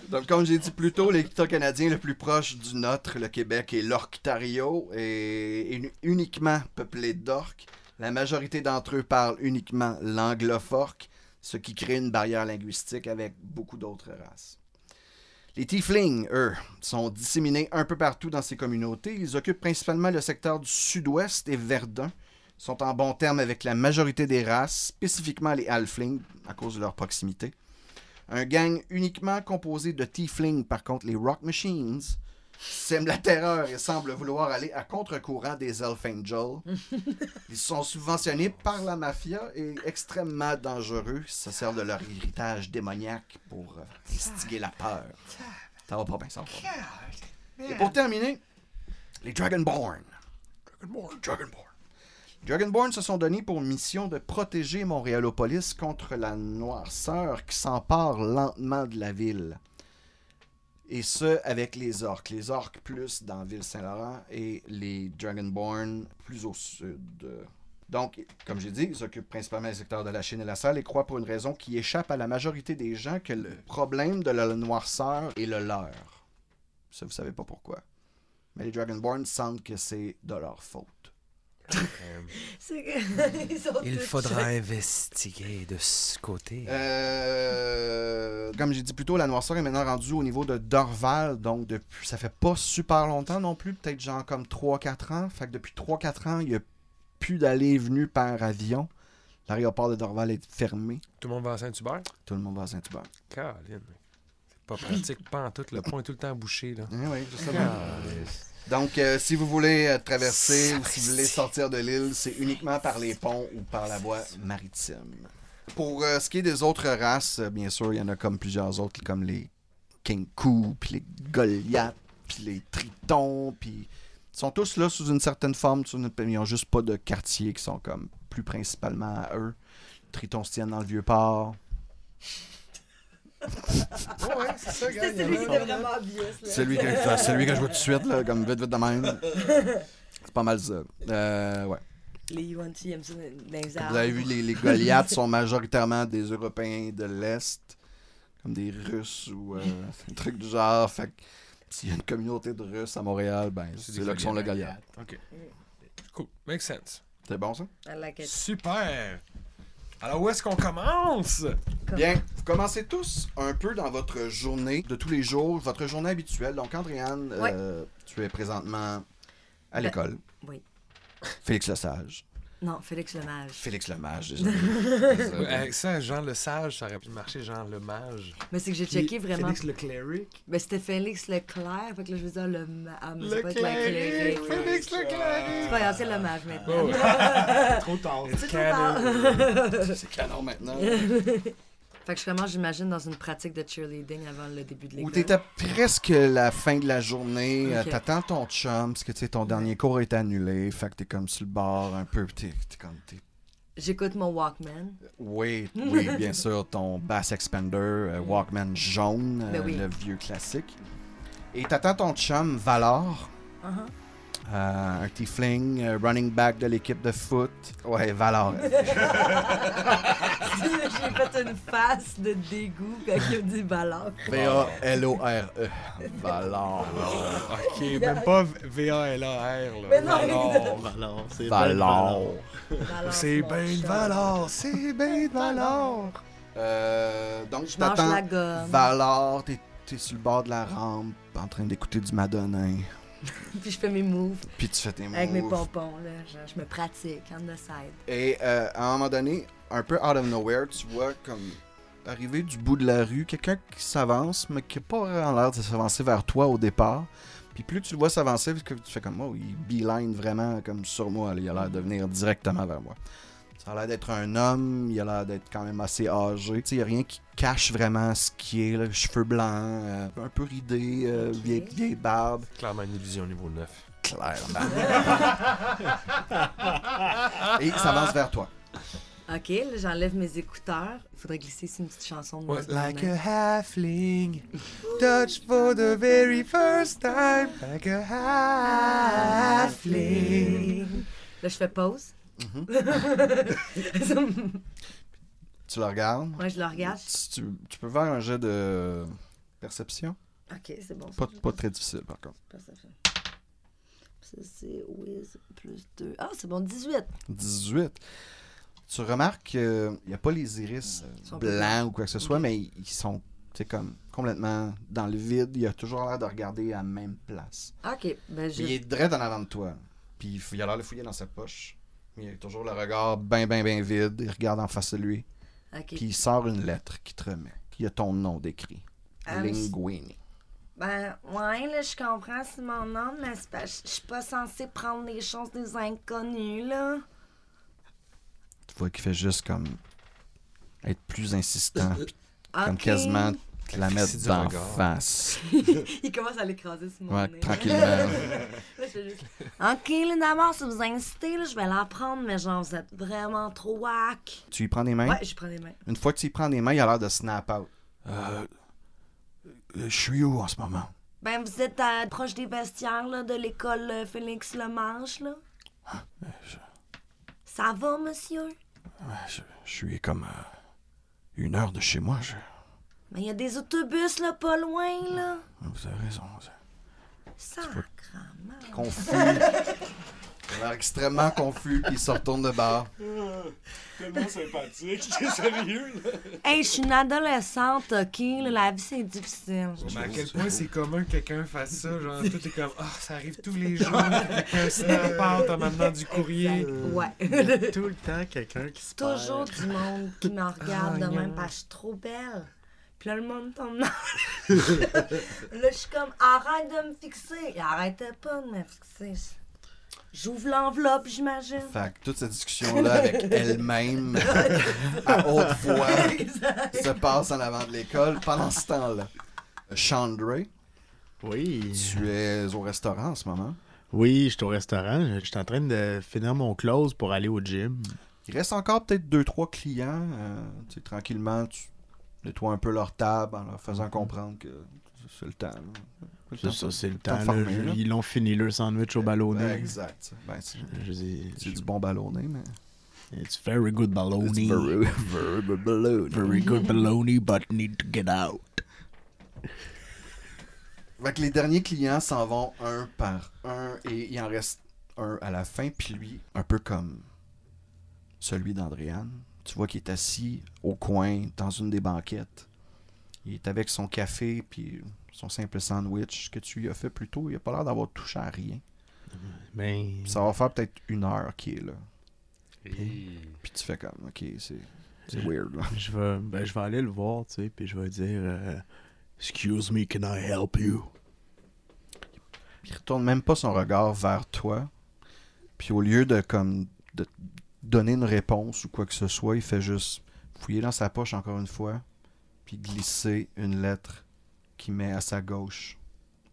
Donc, comme j'ai dit plus tôt, l'État canadien le plus proche du nôtre, le Québec, est l'Orctario, et uniquement peuplé d'orques. La majorité d'entre eux parlent uniquement l'angloforque, ce qui crée une barrière linguistique avec beaucoup d'autres races. Les Tieflings, eux, sont disséminés un peu partout dans ces communautés. Ils occupent principalement le secteur du sud-ouest et Verdun. Sont en bon terme avec la majorité des races, spécifiquement les Halflings, à cause de leur proximité. Un gang uniquement composé de Tieflings, par contre, les Rock Machines, sèment la terreur et semblent vouloir aller à contre-courant des Elf Angels. Ils sont subventionnés par la mafia et extrêmement dangereux. Ils se servent de leur héritage démoniaque pour euh, instiguer la peur. Ça va pas bien, ça va pas bien. Et pour terminer, les Dragonborn. Dragonborn, Dragonborn. Dragonborn se sont donnés pour mission de protéger Montréalopolis contre la noirceur qui s'empare lentement de la ville. Et ce, avec les orques. Les orques plus dans la ville Saint-Laurent et les Dragonborn plus au sud. Donc, comme j'ai dit, ils s'occupent principalement des secteurs de la Chine et la Salle et croient pour une raison qui échappe à la majorité des gens que le problème de la noirceur est le leur. Ça, vous savez pas pourquoi. Mais les Dragonborn sentent que c'est de leur faute. C'est que- Ils sont Il faudra investiguer de ce côté. Euh, comme j'ai dit plus tôt, la noirceur est maintenant rendue au niveau de Dorval, donc depuis, ça fait pas super longtemps non plus, peut-être genre comme 3-4 ans. Fait que depuis 3-4 ans, il n'y a plus d'aller et venue par avion. L'aéroport de Dorval est fermé. Tout le monde va à Saint-Hubert? Tout le monde va à Saint-Hubert. Caroline. Pas pratique, pas en tout. Le pont est tout le temps bouché, là. Eh oui, justement. Donc, euh, si vous voulez euh, traverser ou si vous voulez sortir de l'île, c'est uniquement par les ponts ou par la voie maritime. Pour euh, ce qui est des autres races, bien sûr, il y en a comme plusieurs autres, comme les Kenku, puis les Goliaths, puis les Tritons, puis ils sont tous là sous une certaine forme, sous une... ils n'ont juste pas de quartier qui sont comme plus principalement à eux. Les Tritons se tiennent dans le vieux port. Ouais, c'est ça, gars. C'est celui qui était vraiment. Celui que, celui que je vois tout de suite, là, comme vite, vite de même. C'est pas mal ça. Euh, ouais. Les Yuan-Ti aiment ça dans les Vous avez vu, les, les Goliaths sont majoritairement des Européens de l'Est, comme des Russes ou euh, un truc du genre. Fait que s'il y a une communauté de Russes à Montréal, ben c'est là qu'ils sont le Goliath. Ok. Cool. Makes sense. C'est bon ça? I like it. Super. Alors, où est-ce qu'on commence? Comme- Bien, vous commencez tous un peu dans votre journée de tous les jours, votre journée habituelle. Donc, Andréane, Ouais. euh, Tu es présentement à Ben, l'école. oui. Félix Lesage. Non, Félix Lemage. Félix Lemage. Ouais, Désolé. avec ça, Jean le Sage, ça aurait pu marcher, Jean le Mage. Mais c'est que j'ai checké vraiment. Félix le Cleric. Ben, c'était Félix Leclerc. Fait que là, je veux dire le. Ah, mais c'est Le pas être la Cleric, cléric. Félix le C'est Cleric. pas grave, c'est le mage maintenant. Oh, Trop tard. C'est canon. C'est canon maintenant. Fait que je commence, j'imagine, dans une pratique de cheerleading avant le début de Ou l'école. t'étais presque la fin de la journée, euh, t'attends ton chum, parce que tu sais, ton dernier cours est annulé, fait que t'es comme sur le bord un peu, t'es comme... t'es- J'écoute mon Walkman. Oui, oui, bien sûr, ton Bass Expander, euh, Walkman jaune, euh, Ben oui. le vieux classique. Et t'attends ton chum Valor, Uh-huh. euh, un tiefling, euh, running back de l'équipe de foot. Ouais, Valor. J'ai fait une face de dégoût quand il a dit ballon. V-A-L-O-R-E. Valor. Ok, même pas V-A-L-A-R. là. Mais non, Valor. Valor, c'est Valor. C'est ben chat. valeur, c'est ben de valeur. Euh, donc, Je t'attends la gomme. Valor, t'es t'es sur le bord de la rampe, en train d'écouter du Madonna. Puis je fais mes moves Puis tu fais tes moves. avec mes pompons. Là. Je, je me pratique on the side. Et euh, à un moment donné, un peu out of nowhere, tu vois comme arriver du bout de la rue, quelqu'un qui s'avance, mais qui n'a pas vraiment l'air de s'avancer vers toi au départ. Puis plus tu le vois s'avancer, tu fais comme, oh, il beeline vraiment comme sur moi. Il a l'air de venir directement vers moi. Ça a l'air d'être un homme, il a l'air d'être quand même assez âgé. Il n'y a rien qui cache vraiment ce qui est, là, cheveux blancs, euh, un peu ridé, euh, vieille, vieille barbe. Clairement une illusion niveau 9. Clairement. Et il s'avance vers toi. Ok, là, j'enlève mes écouteurs. Il faudrait glisser ici une petite chanson de Like a halfling, touch for the very first time. Like a halfling. Là, je fais pause. Mhm. Tu le regardes? Moi, je le regarde. Tu, tu- tu peux faire un jet de perception? Ok, c'est bon. Pas, pas très difficile, par contre. Perception. Ça, c'est Wiz plus 2. Ah, c'est bon, 18. 18. Tu remarques qu'il n'y a pas les iris euh, blancs ou quoi que ce soit, mais ils sont comme complètement dans le vide. Il a toujours l'air de regarder à la même place. Ok, ben Puis il je. est direct en avant de toi. Puis il a l'air de fouiller dans sa poche. Il a toujours le regard bien, bien, bien vide. Il regarde en face de lui. Puis il sort une lettre qui te remet. Il y a ton nom décrit. Ah, Linguini. Ben, ouais, là, je comprends, c'est mon nom, mais c'est pas- je suis pas censée prendre les choses des inconnus, là. Tu vois qu'il fait juste comme être plus insistant. puis Comme Ok. quasiment te la mettre d'en face. Il commence à l'écraser sur mon Ouais, nez. tranquillement. Je Ok, là, d'abord, si vous incitez, là, je vais la prendre, mais genre, vous êtes vraiment trop whack. tu y prends des mains? Ouais, je prends des mains. Une fois que tu y prends des mains, il a l'air de snap out. Euh, je suis où en ce moment? Ben, vous êtes à- proche des vestiaires, là, de l'école euh, Félix Lemanche, là. Ça va, monsieur? Ouais, je, je suis comme euh, une heure de chez moi. Je, Mais il y a des autobus, là, pas loin, là. vous avez raison. Sacrement. Confus. il a l'air extrêmement confus, puis il se retourne de bord. Tellement sympathique, t'es sérieux, là? Hey, je suis une adolescente, OK? la vie, c'est difficile. Mais à quel point c'est commun que quelqu'un fasse ça, genre tout est comme ah ça arrive tous les jours, quelqu'un snap out en m'amenant du courrier. Ouais. Tout le temps, quelqu'un qui se Toujours perd. du monde qui me regarde Ah, de même parce que je suis trop belle. Là, le monde tombe dans... là, je suis comme, arrête de me fixer. Il arrêtait pas de me fixer. J'ouvre l'enveloppe, j'imagine. Fait que toute cette discussion-là avec elle-même, à haute voix, se passe en avant de l'école pendant ce temps-là. Chandra, Oui. tu es au restaurant en ce moment. Oui, je suis au restaurant. Je suis en train de finir mon close pour aller au gym. Il reste encore peut-être deux, trois clients. euh, tu sais, tranquillement, tu nettoies un peu leur table en leur faisant comprendre que c'est le temps. C'est ça, c'est le temps. Ils l'ont fini leur sandwich au ballonné. Ouais, exact. Ben, c'est Je du bon ballonné, mais. It's very good baloney. very, very good ballonné. Very good baloney, but need to get out. Fait que les derniers clients s'en vont un par un et il en reste un à la fin. Puis lui, un peu comme celui d'Andréane, tu vois qu'il est assis au coin dans une des banquettes. Il est avec son café puis son simple sandwich que tu lui as fait plus tôt, il a pas l'air d'avoir touché à rien. Mais. Ça va faire peut-être une heure qu'il est là. Et... Puis tu fais comme, ok, c'est c'est weird. Là. Je vais, ben, je vais aller le voir, tu sais, puis je vais dire euh, Excuse me, can I help you? Il retourne même pas son regard vers toi. Puis au lieu de comme de donner une réponse ou quoi que ce soit, il fait juste fouiller dans sa poche encore une fois, puis glisser une lettre qu'il met à sa gauche,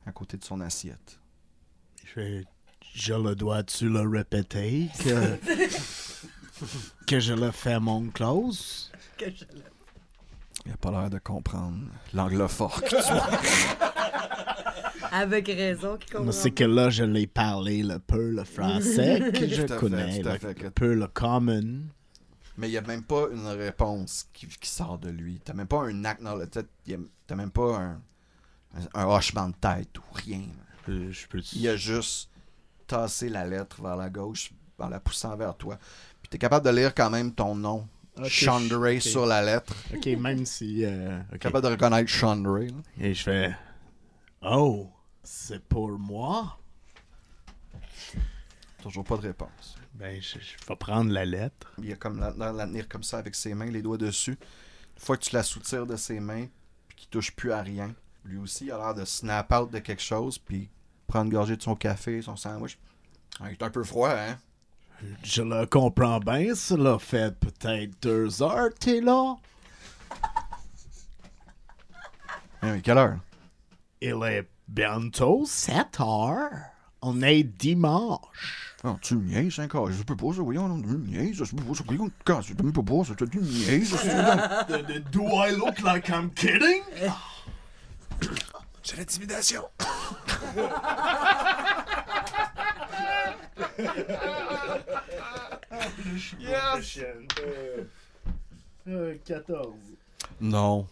à côté de son assiette. Je fais Je le dois-tu le répéter que, que je le fais à mon close? Il a pas l'air de comprendre l'anglophone que tu. Avec raison. C'est que là, je l'ai parlé le peu le français que je Tout à fait, connais, le fait, que- peu le common. Mais il n'y a même pas une réponse qui, qui sort de lui. T'as même pas un acknowledge- t'as- même pas un, un, un hochement de tête ou rien. Euh, Je peux Il a juste tassé la lettre vers la gauche en la poussant vers toi. Puis t'es capable de lire quand même ton nom. Ok, Chandray sur la lettre. Ok, même si. euh, ok. Capable de reconnaître Chandray. Et je fais Oh, c'est pour moi? Toujours pas de réponse. Ben, je, je vais prendre la lettre. Il a comme la, la- la tenir comme ça avec ses mains, les doigts dessus. Une fois que tu la soutires de ses mains, puis qu'il touche plus à rien, lui aussi il a l'air de snap out de quelque chose, puis prendre une gorgée de son café, son sandwich. Ah, il est un peu froid, hein? Je le comprends bien, cela fait peut-être deux heures, t'es là. Ah oui, quelle heure? Il est bientôt 7 heures. On est dimanche. Non, tu me niaises, hein, quand je peux pas, ça, voyons, tu niaises, je peux pas, ça, voyons, quand tu peux pas, ça, tu niaises, ça, Do I look like I'm kidding? J'ai l'intimidation. Yes! 14. Non.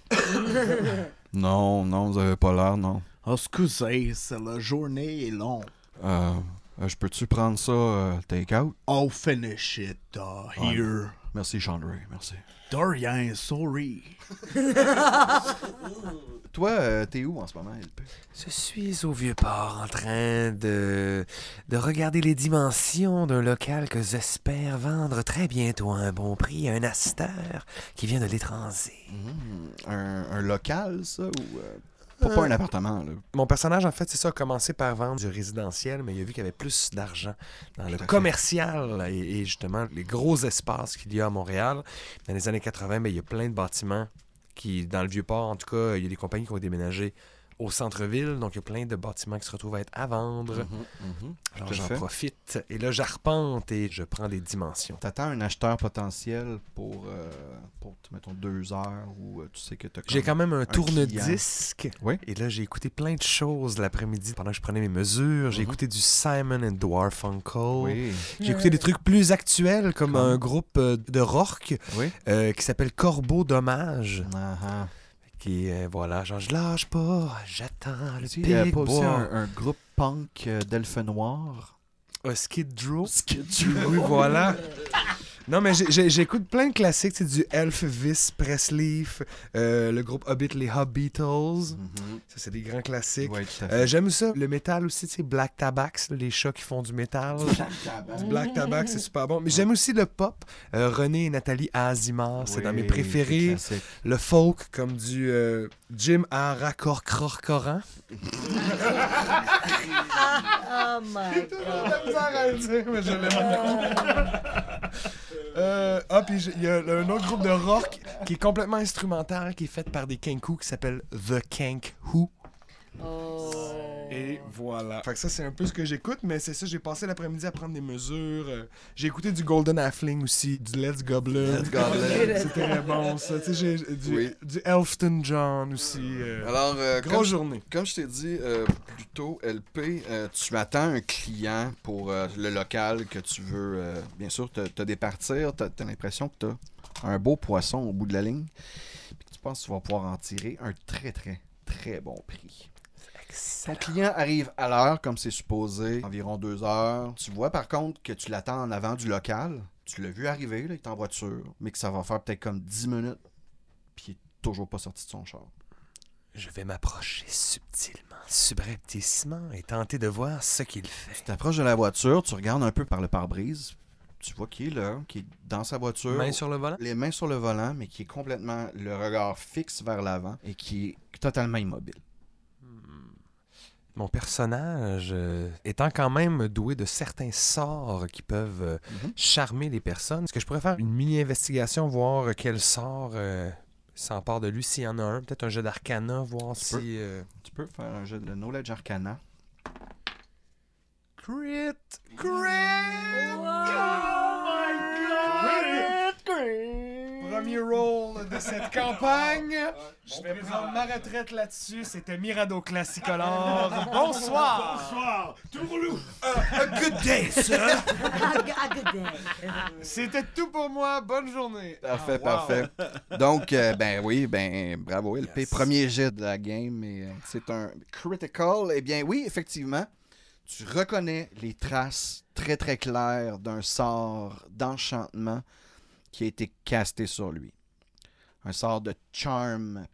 non, non, vous avez pas l'air, non. Oh, excusez, c'est la journée est longue. Euh, euh, je peux-tu prendre ça euh, take-out? I'll finish it uh, here. Merci, Chandray, merci. De rien, sorry. Toi, euh, t'es où en ce moment, LP? Je suis au Vieux-Port en train de, de regarder les dimensions d'un local que j'espère vendre très bientôt à un bon prix à un acheteur qui vient de l'étranger. Hmm, un, un local, ça, ou... euh, pas, pas un appartement, là. Mon personnage, en fait, c'est ça, a commencé par vendre du résidentiel, mais il a vu qu'il y avait plus d'argent dans le Tout commercial et, et justement les gros espaces qu'il y a à Montréal. Dans les années 80, ben, il y a plein de bâtiments qui, dans le Vieux-Port, en tout cas, il y a des compagnies qui ont déménagé au centre-ville, donc il y a plein de bâtiments qui se retrouvent à être à vendre. Alors Tout à j'en profite et là j'arpente et je prends les dimensions. T'attends un acheteur potentiel pour, euh, pour mettons, deux heures ou euh, tu sais que t'as J'ai quand même un, tourne-disque. Oui. Et là, j'ai écouté plein de choses l'après-midi pendant que je prenais mes mesures. J'ai Mhm. écouté du Simon and Garfunkel. Oui, J'ai écouté des trucs plus actuels comme Comme? un groupe euh, de rock oui. euh, qui s'appelle Corbeau Dommage. Ah, ah. Qui est, voilà, genre, je lâche pas, j'attends le Il y a big pas aussi un, un groupe punk euh, d'elfes noirs. Un Skid Row. Oui, voilà. Non, mais j'écoute plein de classiques, c'est du Elvis Presley, f- euh, le groupe Hobbit, les Hob Beatles. Ça, c'est des grands classiques. Euh, J'aime ça, le métal aussi, tu sais, Black Tabax, les chats qui font du métal. Black Tabax, c'est super bon. Mais j'aime aussi le pop. Euh, René et Nathalie Azimar, c'est dans mes préférés. Le folk, comme du Jim Arakorkorkoran. Oh my god. Euh, ah, puis j'ai- il y a un autre groupe de rock qui est complètement instrumental, qui est fait par des Kenku qui s'appelle The Kank Who. Oh. Et voilà. Fait que ça, c'est un peu ce que j'écoute, mais c'est ça, j'ai passé l'après-midi à prendre des mesures. euh, j'ai écouté du Golden Halfling aussi, du Let's Goblin. Let's Goblin. C'était très bon, ça. Tu sais, j'ai du, Oui. du Elfton John aussi. euh, Alors, euh, grosse comme, journée. comme je t'ai dit euh, plus tôt, LP, euh, tu attends un client pour euh, le local que tu veux, euh, bien sûr, te, te départir. Tu as, l'impression que tu as un beau poisson au bout de la ligne. Puis tu penses que tu vas pouvoir en tirer un très, très, très bon prix. Ton client arrive à l'heure, comme c'est supposé, environ deux heures. Tu vois par contre que tu l'attends en avant du local. Tu l'as vu arriver, là, il est en voiture, mais que ça va faire peut-être comme 10 minutes, puis il est toujours pas sorti de son char. Je vais m'approcher subtilement, subrepticement, et tenter de voir ce qu'il Tu fait. t'approches de la voiture, tu regardes un peu par le pare-brise. Tu vois qu'il est là, qui est dans sa voiture. Main sur le volant? Les mains sur le volant, mais qui est complètement le regard fixe vers l'avant et qui est totalement immobile. Mon personnage euh, étant quand même doué de certains sorts qui peuvent euh, Mhm. charmer les personnes, est-ce que je pourrais faire une mini-investigation, voir quel sort euh, s'empare de lui, s'il y en a un? Peut-être un jeu d'arcana, voir Tu si... peux. euh, Tu peux faire un jeu de Knowledge Arcana. Crit! Premier roll de cette campagne. Je vais prendre ma retraite là-dessus. C'était Mirado Classicolor. Bonsoir. A good day, sir! C'était tout pour moi. Bonne journée. Parfait, wow. parfait. Donc, euh, ben oui, ben bravo LP. Yes. Premier jet de la game, et euh, c'est un critical. Eh bien oui, effectivement, tu reconnais les traces très très claires d'un sort d'enchantement qui a été casté sur lui. Un sort de charm,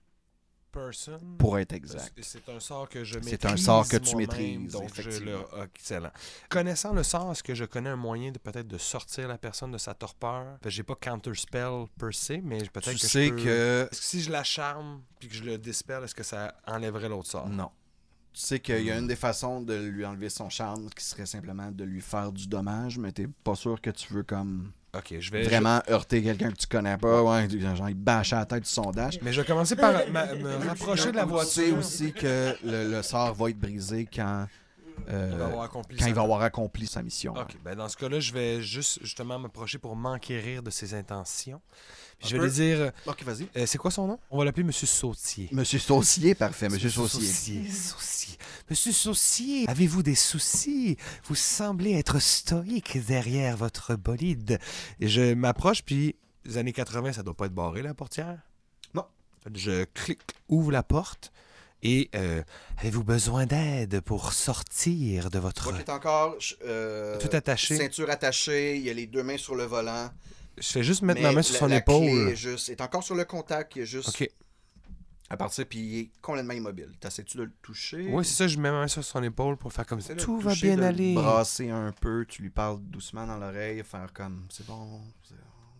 Person. pour être exact. C'est un sort que je C'est maîtrise. un sort que tu maîtrises, Donc je le... ah, excellent. Connaissant le sort, est-ce que je connais un moyen de peut-être de sortir la personne de sa torpeur? J'ai pas counter spell per se, mais peut-être Tu que sais je peux... que... Est-ce que si je la charme puis que je le dispelle, est-ce que ça enlèverait l'autre sort? Non. Tu sais qu'il y a une des façons de lui enlever son charme qui serait simplement de lui faire du dommage, mais t'es pas sûr que tu veux comme Ok, je vais... vraiment heurter quelqu'un que tu connais pas. Ouais, genre il bâche à la tête du sondage. Mais je vais commencer par ma- me rapprocher de la Tu sais voiture. aussi que le, le sort va être brisé quand, euh, Il va avoir accompli quand sa- il va avoir accompli sa mission. Ok, ben dans ce cas-là, je vais juste justement m'approcher pour m'enquérir de ses intentions. Puis je vais lui dire, Ok, vas-y. euh, c'est quoi son nom? On va l'appeler Monsieur Sautier. Monsieur Saucier, parfait. Monsieur Saucier. Saucier, Saucier. Monsieur Saucier, avez-vous des soucis? Vous semblez être stoïque derrière votre bolide. Et je m'approche, puis les années 80, ça doit pas être barré, la portière? Non. Je clique, ouvre la porte, et euh, Avez-vous besoin d'aide pour sortir de votre... est encore euh, tout attaché. ceinture attachée, il y a les deux mains sur le volant. Je fais juste mettre mais ma main sur la- son la clé épaule. est juste, est encore sur le contact, il est juste Ok. à partir, puis il est complètement immobile. T'essaies-tu de le toucher? Oui, c'est ça, je mets ma main sur son épaule pour faire comme ça. Tout va bien de le aller. brasser un peu, tu lui parles doucement dans l'oreille, faire comme c'est bon,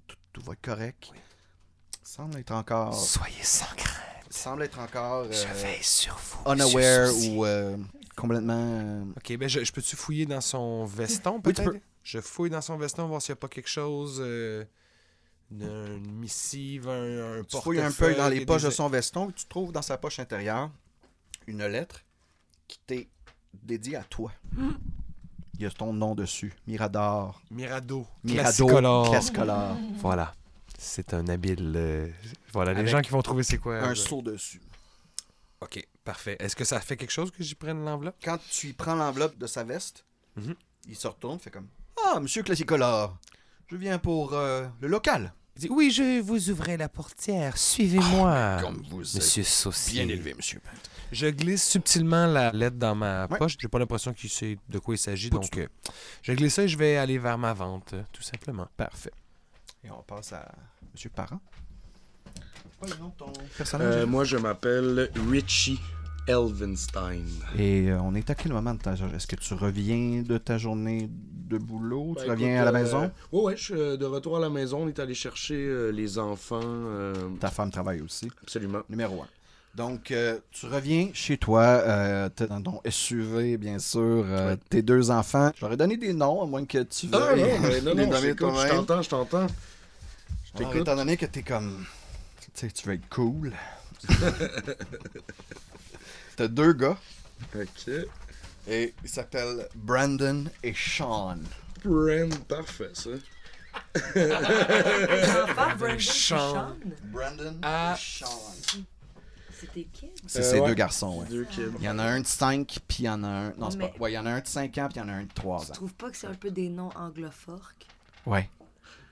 tout, tout va être correct. Il semble être encore, Soyez sans crainte. Il semble être encore Je euh, veille sur vous. unaware ou euh, complètement. euh, Ok, ben je, je peux-tu fouiller dans son veston, Oui, tu peut-être? peux. Je fouille dans son veston, voir s'il n'y a pas quelque chose, euh, une, une missive, un, un Tu fouilles un peu dans les poches de des- son veston, tu trouves dans sa poche intérieure une lettre qui t'est dédiée à toi. Il y a ton nom dessus, Mirador. Mirado. Mirado Classicolor. Classicolor. Voilà. C'est un habile... euh, Voilà, les Avec gens qui vont trouver c'est quoi. Un euh, seau dessus. Ok, parfait. Est-ce que ça fait quelque chose que j'y prenne l'enveloppe? Quand tu y prends l'enveloppe de sa veste, Mhm. il se retourne, fait comme Ah, monsieur Classicolor, je viens pour euh, le local. Il dit, oui, je vous ouvrais la portière. Suivez-moi. Comme vous Monsieur Saucier. bien élevé, monsieur. Je glisse subtilement la lettre dans ma Ouais. poche. J'ai pas l'impression qu'il sait de quoi il s'agit, Pas du donc euh, je glisse ça et je vais aller vers ma vente, euh, tout simplement. Parfait. Et on passe à monsieur Parent. Pas le nom de ton personnage? Euh, moi, je m'appelle Richie Elvenstein. Et euh, on est à quel moment de ta journée? Est-ce que tu reviens de ta journée de boulot? Ben, tu reviens écoute, à la euh, maison? Ouais, ouais, je suis euh, de retour à la maison. On est allé chercher euh, les enfants. euh, Ta femme travaille aussi. absolument. Numéro un. Donc, euh, tu reviens chez toi, euh, t'es dans ton SUV, bien sûr, euh, Ouais. tes deux enfants. J'aurais donné des noms, à moins que tu Ah veuilles non, mais non, les non, je je toi-même. t'entends, je t'entends. Alors, t'écoute. étant donné que t'es comme... Tu sais, tu veux être cool. T'as deux gars, Ok. et ils s'appellent Brandon et Sean. Brand, parfait, ça. Brandon Sean. Sean. Brandon Ah. et Sean. C'est tes kids. C'est Euh, ces ouais. deux garçons, ouais. Deux kids. Il y en a un de 5, puis il y en a un... Non, c'est Mais- pas... Ouais, il y en a un de 5 ans, puis il y en a un de 3 Tu ans. trouves pas que c'est un peu des noms anglophorques? Ouais.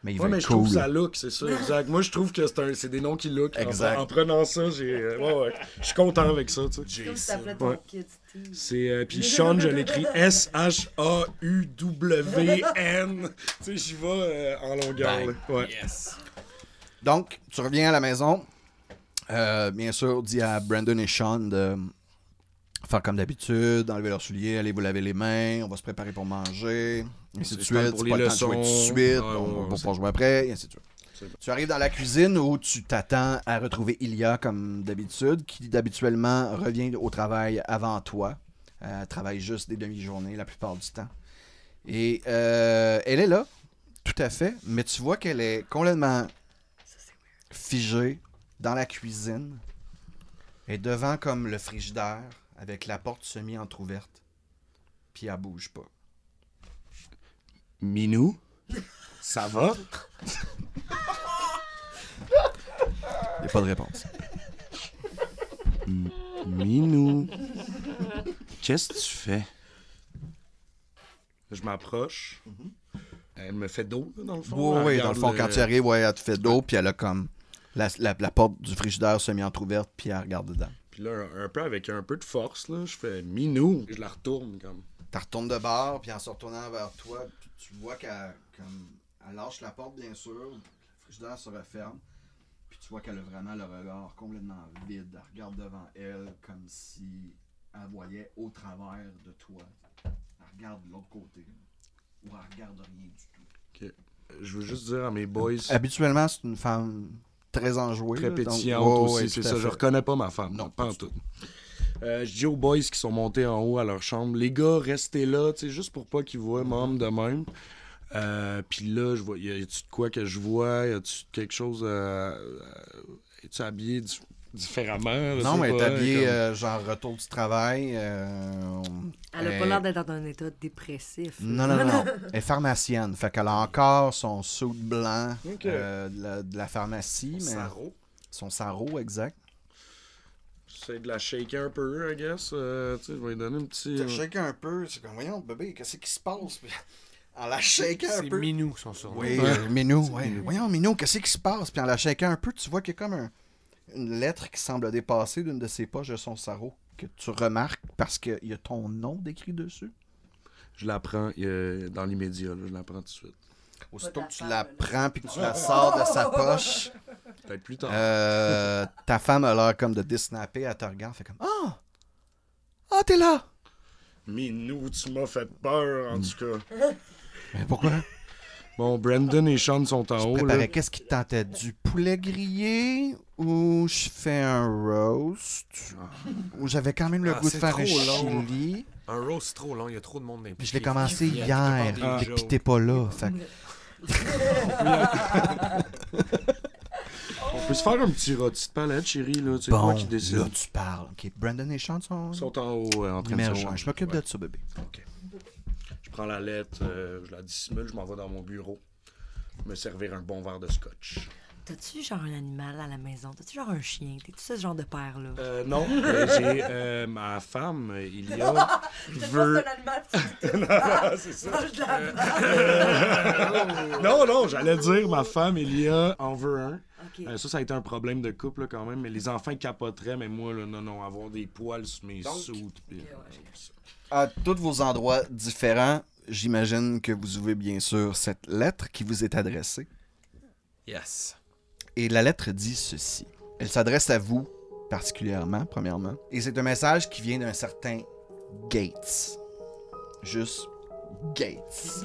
Mais il Ouais, va mais être je cool. trouve ça look, c'est ça, exact. Moi, je trouve que c'est un- c'est des noms qui look. En- Exact. En, prenant ça, j'ai. euh, ouais, ouais. Je suis content avec ça, tu sais. C'est euh, puis Sean, je l'écris S-H-A-U-W-N. tu sais, j'y vais euh, en longueur. Ouais. Donc, tu reviens à la maison. Euh, bien sûr, dit à Brandon et Sean de faire comme d'habitude, enlever leurs souliers, aller vous laver les mains, on va se préparer pour manger, ainsi de suite. pour les pas le temps de jouer tout de leçons. suite, Ouais, on va pouvoir jouer après, et ainsi de suite. Tu arrives dans la cuisine où tu t'attends à retrouver Ilia comme d'habitude, qui d'habituellement revient au travail avant toi. Euh, Elle travaille juste des demi-journées la plupart du temps. Et euh, elle est là, tout à fait, mais tu vois qu'elle est complètement figée dans la cuisine et devant comme le frigidaire avec la porte semi-entrouverte. Puis elle bouge pas. Minou, ça va? Il n'y a pas de réponse. Minou, qu'est-ce que tu fais? Je m'approche. Elle me fait d'eau, là, dans le fond. Oui, oui, dans le fond, quand tu arrives, ouais, elle te fait d'eau, puis elle a comme la, la- la porte du frigidaire semi-entrouverte, puis elle regarde dedans. Puis là, un, un peu avec un peu de force, là, je fais Minou. Je la retourne comme. Tu retournes de bord, puis en se retournant vers toi, tu, tu vois qu'elle comme, elle lâche la porte, bien sûr, le frigidaire se referme, puis tu vois qu'elle a vraiment le regard complètement vide. Elle regarde devant elle comme si elle voyait au travers de toi. Elle regarde de l'autre côté, ou elle regarde rien du tout. Je veux juste dire à mes boys. Habituellement, c'est une femme très enjouée. très donc- pétillante aussi, ouais, c'est ça. Je reconnais pas ma femme. Non, pas en tout. Euh, je dis aux boys qui sont montés en haut à leur chambre, les gars, restez là, tu sais, juste pour pas qu'ils voient maman de même. Euh, Puis là, je vois, y a-tu de quoi que je vois? Y a-tu quelque chose? Euh, Es-tu habillé différemment? Non, mais elle est habillée comme- euh, genre retour du travail. euh, Elle a euh, pas l'air d'être dans un état dépressif. Non, non, non, non. Elle est pharmacienne. Fait qu'elle a encore son suit blanc euh, de, la, de la pharmacie. Mais Sarro. Son sarreau, exact. J'essaie de la shaker un peu, I guess. Euh, tu sais, je vais lui donner un petit. euh, shaké un peu. C'est comme, voyons, bébé, qu'est-ce qui se passe? Puis Elle la shaké un C'est peu. Minou, son surnom. Oui, Minou, ouais. Voyons, Minou, qu'est-ce qui se passe? Puis en la shaké un peu, tu vois qu'il y a comme un- une lettre qui semble dépasser d'une de ses poches de son sarreau. Que tu remarques parce qu'il y a ton nom décrit dessus? Je la prends euh, dans l'immédiat, je la prends tout de suite. Aussitôt que tu la prends puis que tu la sors de sa poche, Peut-être plus tard. euh, ta femme a l'air comme de désnapper, elle te regarde, fait comme Ah! Ah, t'es là! Minou, tu m'as fait peur, en tout cas. Mais pourquoi? Bon, Brandon et Sean sont en Je haut. là. préparais qu'est-ce qui te tentait? Du poulet grillé ou je fais un roast? Ou j'avais quand même le Ah, goût de c'est faire un trop long. chili. Un roast c'est trop long, il y a trop de monde impliqué. Puis je l'ai commencé Il hier, Ah. des puis t'es pas là. Fait que- On peut se faire un petit rôti de palette, chérie, là. Tu sais quoi qui décide? là, tu parles. OK, Brandon et Sean sont, sont en haut, euh, en train numéro de se. Je m'occupe Ouais. de ça, bébé. OK. Je prends la lettre, euh, je la dissimule, je m'en vais dans mon bureau. Me servir un bon verre de scotch. T'as-tu genre un animal à la maison? T'as-tu genre un chien? T'es-tu ce genre de père-là? Euh, non, euh, j'ai euh, ma femme, il y a, veut... animal, c'est ça. non, non, j'allais dire, ma femme, Elia, en veut un. Euh, ça, ça a été un problème de couple là, quand même, mais les enfants capoteraient, mais moi, là, non, non, avoir des poils sur mes soutes. À tous vos endroits différents, j'imagine que vous ouvrez bien sûr cette lettre qui vous est adressée. Yes. Et la lettre dit ceci. Elle s'adresse à vous particulièrement, premièrement. Et c'est un message qui vient d'un certain Gates. Juste Gates.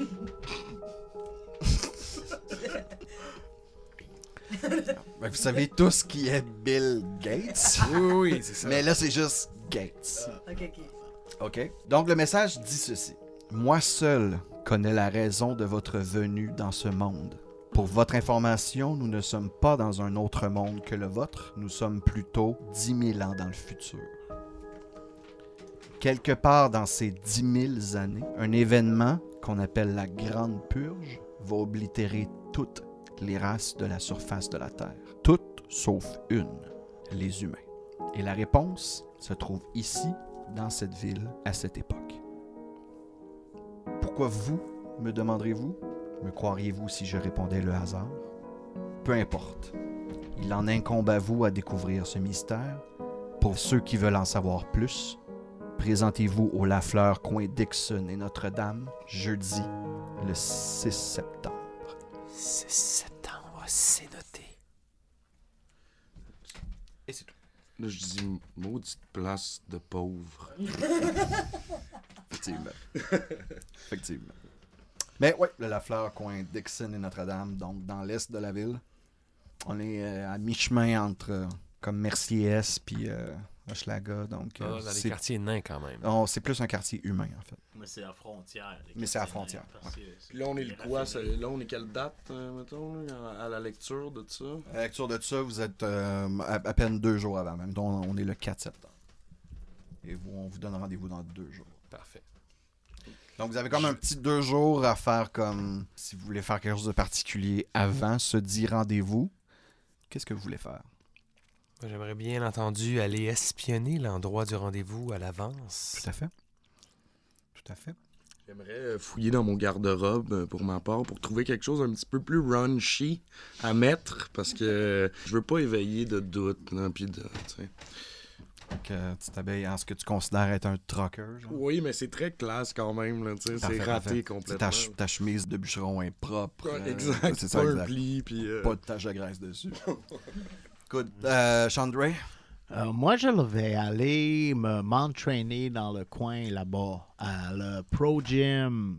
Ben, vous savez tous qui est Bill Gates. Oui, oui, c'est ça. Mais là, c'est juste Gates. Ok, ok. OK? Donc, le message dit ceci. Moi seul connais la raison de votre venue dans ce monde. Pour votre information, nous ne sommes pas dans un autre monde que le vôtre, nous sommes plutôt 10 000 ans dans le futur. Quelque part dans ces 10 000 années, un événement qu'on appelle la Grande Purge va oblitérer toutes les races de la surface de la Terre. Toutes sauf une, les humains. Et la réponse se trouve ici, dans cette ville, à cette époque. Pourquoi vous, me demanderez-vous? Me croiriez-vous si je répondais le hasard? Peu importe. Il en incombe à vous à découvrir ce mystère. Pour ceux qui veulent en savoir plus, présentez-vous au Lafleur coin Dixon et Notre-Dame, jeudi, le 6 septembre. 6 septembre, c'est noté. Et c'est tout. Là, je dis maudite place de pauvre. Effectivement. Effectivement. Mais oui, le Lafleur, coin Dixon et Notre-Dame, donc dans l'est de la ville. On est euh, à mi-chemin entre euh, comme Mercier-S puis euh, Hochelaga, donc Ah, euh, dans les c'est quartiers nains quand même. oh, c'est plus un quartier humain en fait. Mais c'est à frontière. Mais c'est à frontière, Puis là, on est le quoi? Là, on est quelle date, euh, mettons, à la lecture de ça? À la lecture de ça, vous êtes euh, à, à peine deux jours avant, même. Donc, on est le 4 septembre. Et vous, on vous donne rendez-vous dans deux jours. Parfait. Donc, vous avez comme un petit deux jours à faire comme si vous voulez faire quelque chose de particulier avant ce dit rendez-vous. Qu'est-ce que vous voulez faire? J'aimerais bien entendu aller espionner l'endroit du rendez-vous à l'avance. Tout à fait. Tout à fait. J'aimerais euh, fouiller dans mon garde-robe euh, pour ma part pour trouver quelque chose un petit peu plus raunchy à mettre parce que euh, je veux pas éveiller de doute. Puis de, euh, tu t'habilles en ce que tu considères être un trucker. genre. Oui, mais c'est très classe quand même. là, C'est raté C'est complètement. Ta, ch- ta chemise de bûcheron est propre. Ouais, euh, exact. C'est pas ça, un exact. pli. Puis, euh, Pas de tache de graisse dessus. Euh, Chandray, Euh, moi, je vais aller me- m'entraîner dans le coin là-bas, à le Pro Gym.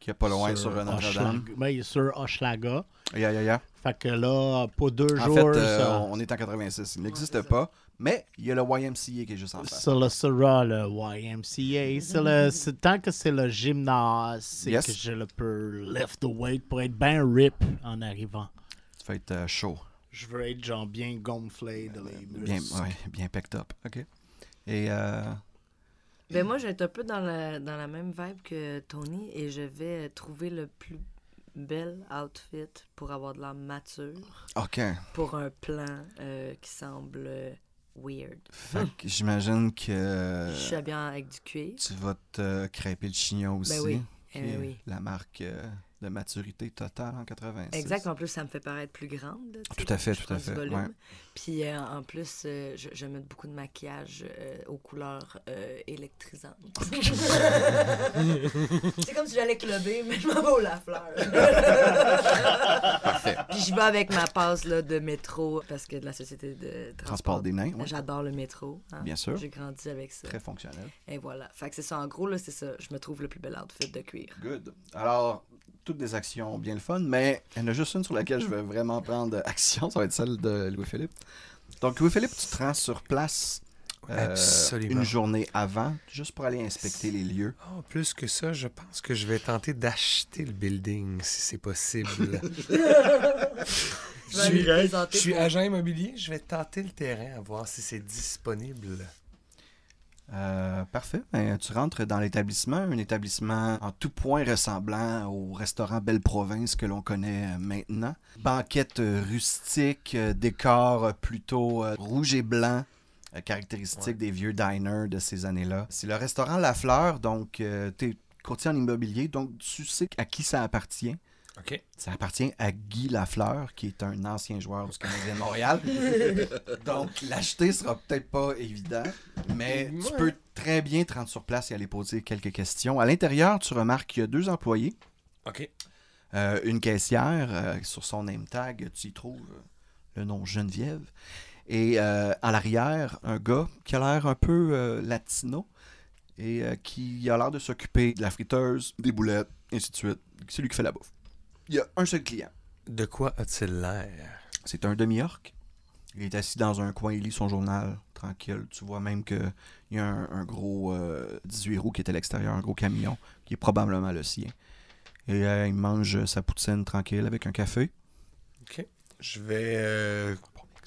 qui est pas loin sur, euh, Notre-Dame. Ben, sur Hochelaga. Ya. Fait que là, pour deux En jours, fait, euh, ça, on est en 86. Il n'existe pas, mais il y a le YMCA qui est juste en face. ça le sera le YMCA. C'est le, tant que c'est le gymnase, c'est Yes. que je le peux lift the weight pour être bien rip en arrivant. Ça va être chaud. Je veux être genre bien gonflé de les Bien, muscles. ouais, bien pecked up. OK. Et euh, Ben moi, je vais être un peu dans la, dans la même vibe que Tony et je vais trouver le plus bel outfit pour avoir de l'air mature OK. pour un plan euh, qui semble weird. Fait que j'imagine que Je suis habillée en- avec du cuir. tu vas te crêper le chignon aussi. Ben oui. qui Eh est oui. La marque euh, de maturité totale en 86. Exact. En plus, ça me fait paraître plus grande. là, Tout à fait, tout à fait, ouais. Puis euh, en plus, euh, je, je mets beaucoup de maquillage euh, aux couleurs euh, électrisantes. C'est comme si j'allais clubber, mais je m'en vais au la fleur. Parfait. Puis je vais avec ma passe là, de métro parce que de la société de transport. Transport des nains, ouais. J'adore le métro. hein. Bien sûr. J'ai grandi avec ça. Très fonctionnel. Et voilà. Fait que c'est ça. En gros, là, c'est ça. Je me trouve le plus bel outfit de cuir. Good. Alors, toutes des actions bien le fun, mais il y en a juste une sur laquelle je vais vraiment prendre action. Ça va être celle de Louis-Philippe. Donc, Louis-Philippe, tu te rends sur place euh, une journée avant, juste pour aller inspecter les lieux. Oh, plus que ça, je pense que je vais tenter d'acheter le building si c'est possible. Je le je suis agent immobilier, je vais tenter le terrain à voir si c'est disponible. Euh, parfait. Ben, tu rentres dans l'établissement, un établissement en tout point ressemblant au restaurant Belle Province que l'on connaît euh, maintenant. Banquette euh, rustique, décor plutôt rouge et blanc, caractéristique Ouais. des vieux diners de ces années-là. C'est le restaurant La Fleur, donc tu es courtier en immobilier, donc tu sais à qui ça appartient. Ça appartient à Guy Lafleur, qui est un ancien joueur du Canadien de Montréal. Donc, l'acheter sera peut-être pas évident, mais tu peux très bien te rendre sur place et aller poser quelques questions. À l'intérieur, tu remarques qu'il y a deux employés. OK. Euh, une caissière, euh, sur son name tag, tu y trouves euh, le nom Geneviève. Et euh, à l'arrière, un gars qui a l'air un peu latino et qui a l'air de s'occuper de la friteuse, des boulettes, ainsi de suite. C'est lui qui fait la bouffe. Il y a un seul client. De quoi a-t-il l'air? C'est un demi-orc. Il est assis dans un coin, il lit son journal, tranquille. Tu vois même qu'il y a un, un gros euh, 18 roues qui est à l'extérieur, un gros camion, qui est probablement le sien. Et euh, il mange sa poutine tranquille avec un café. Je vais euh,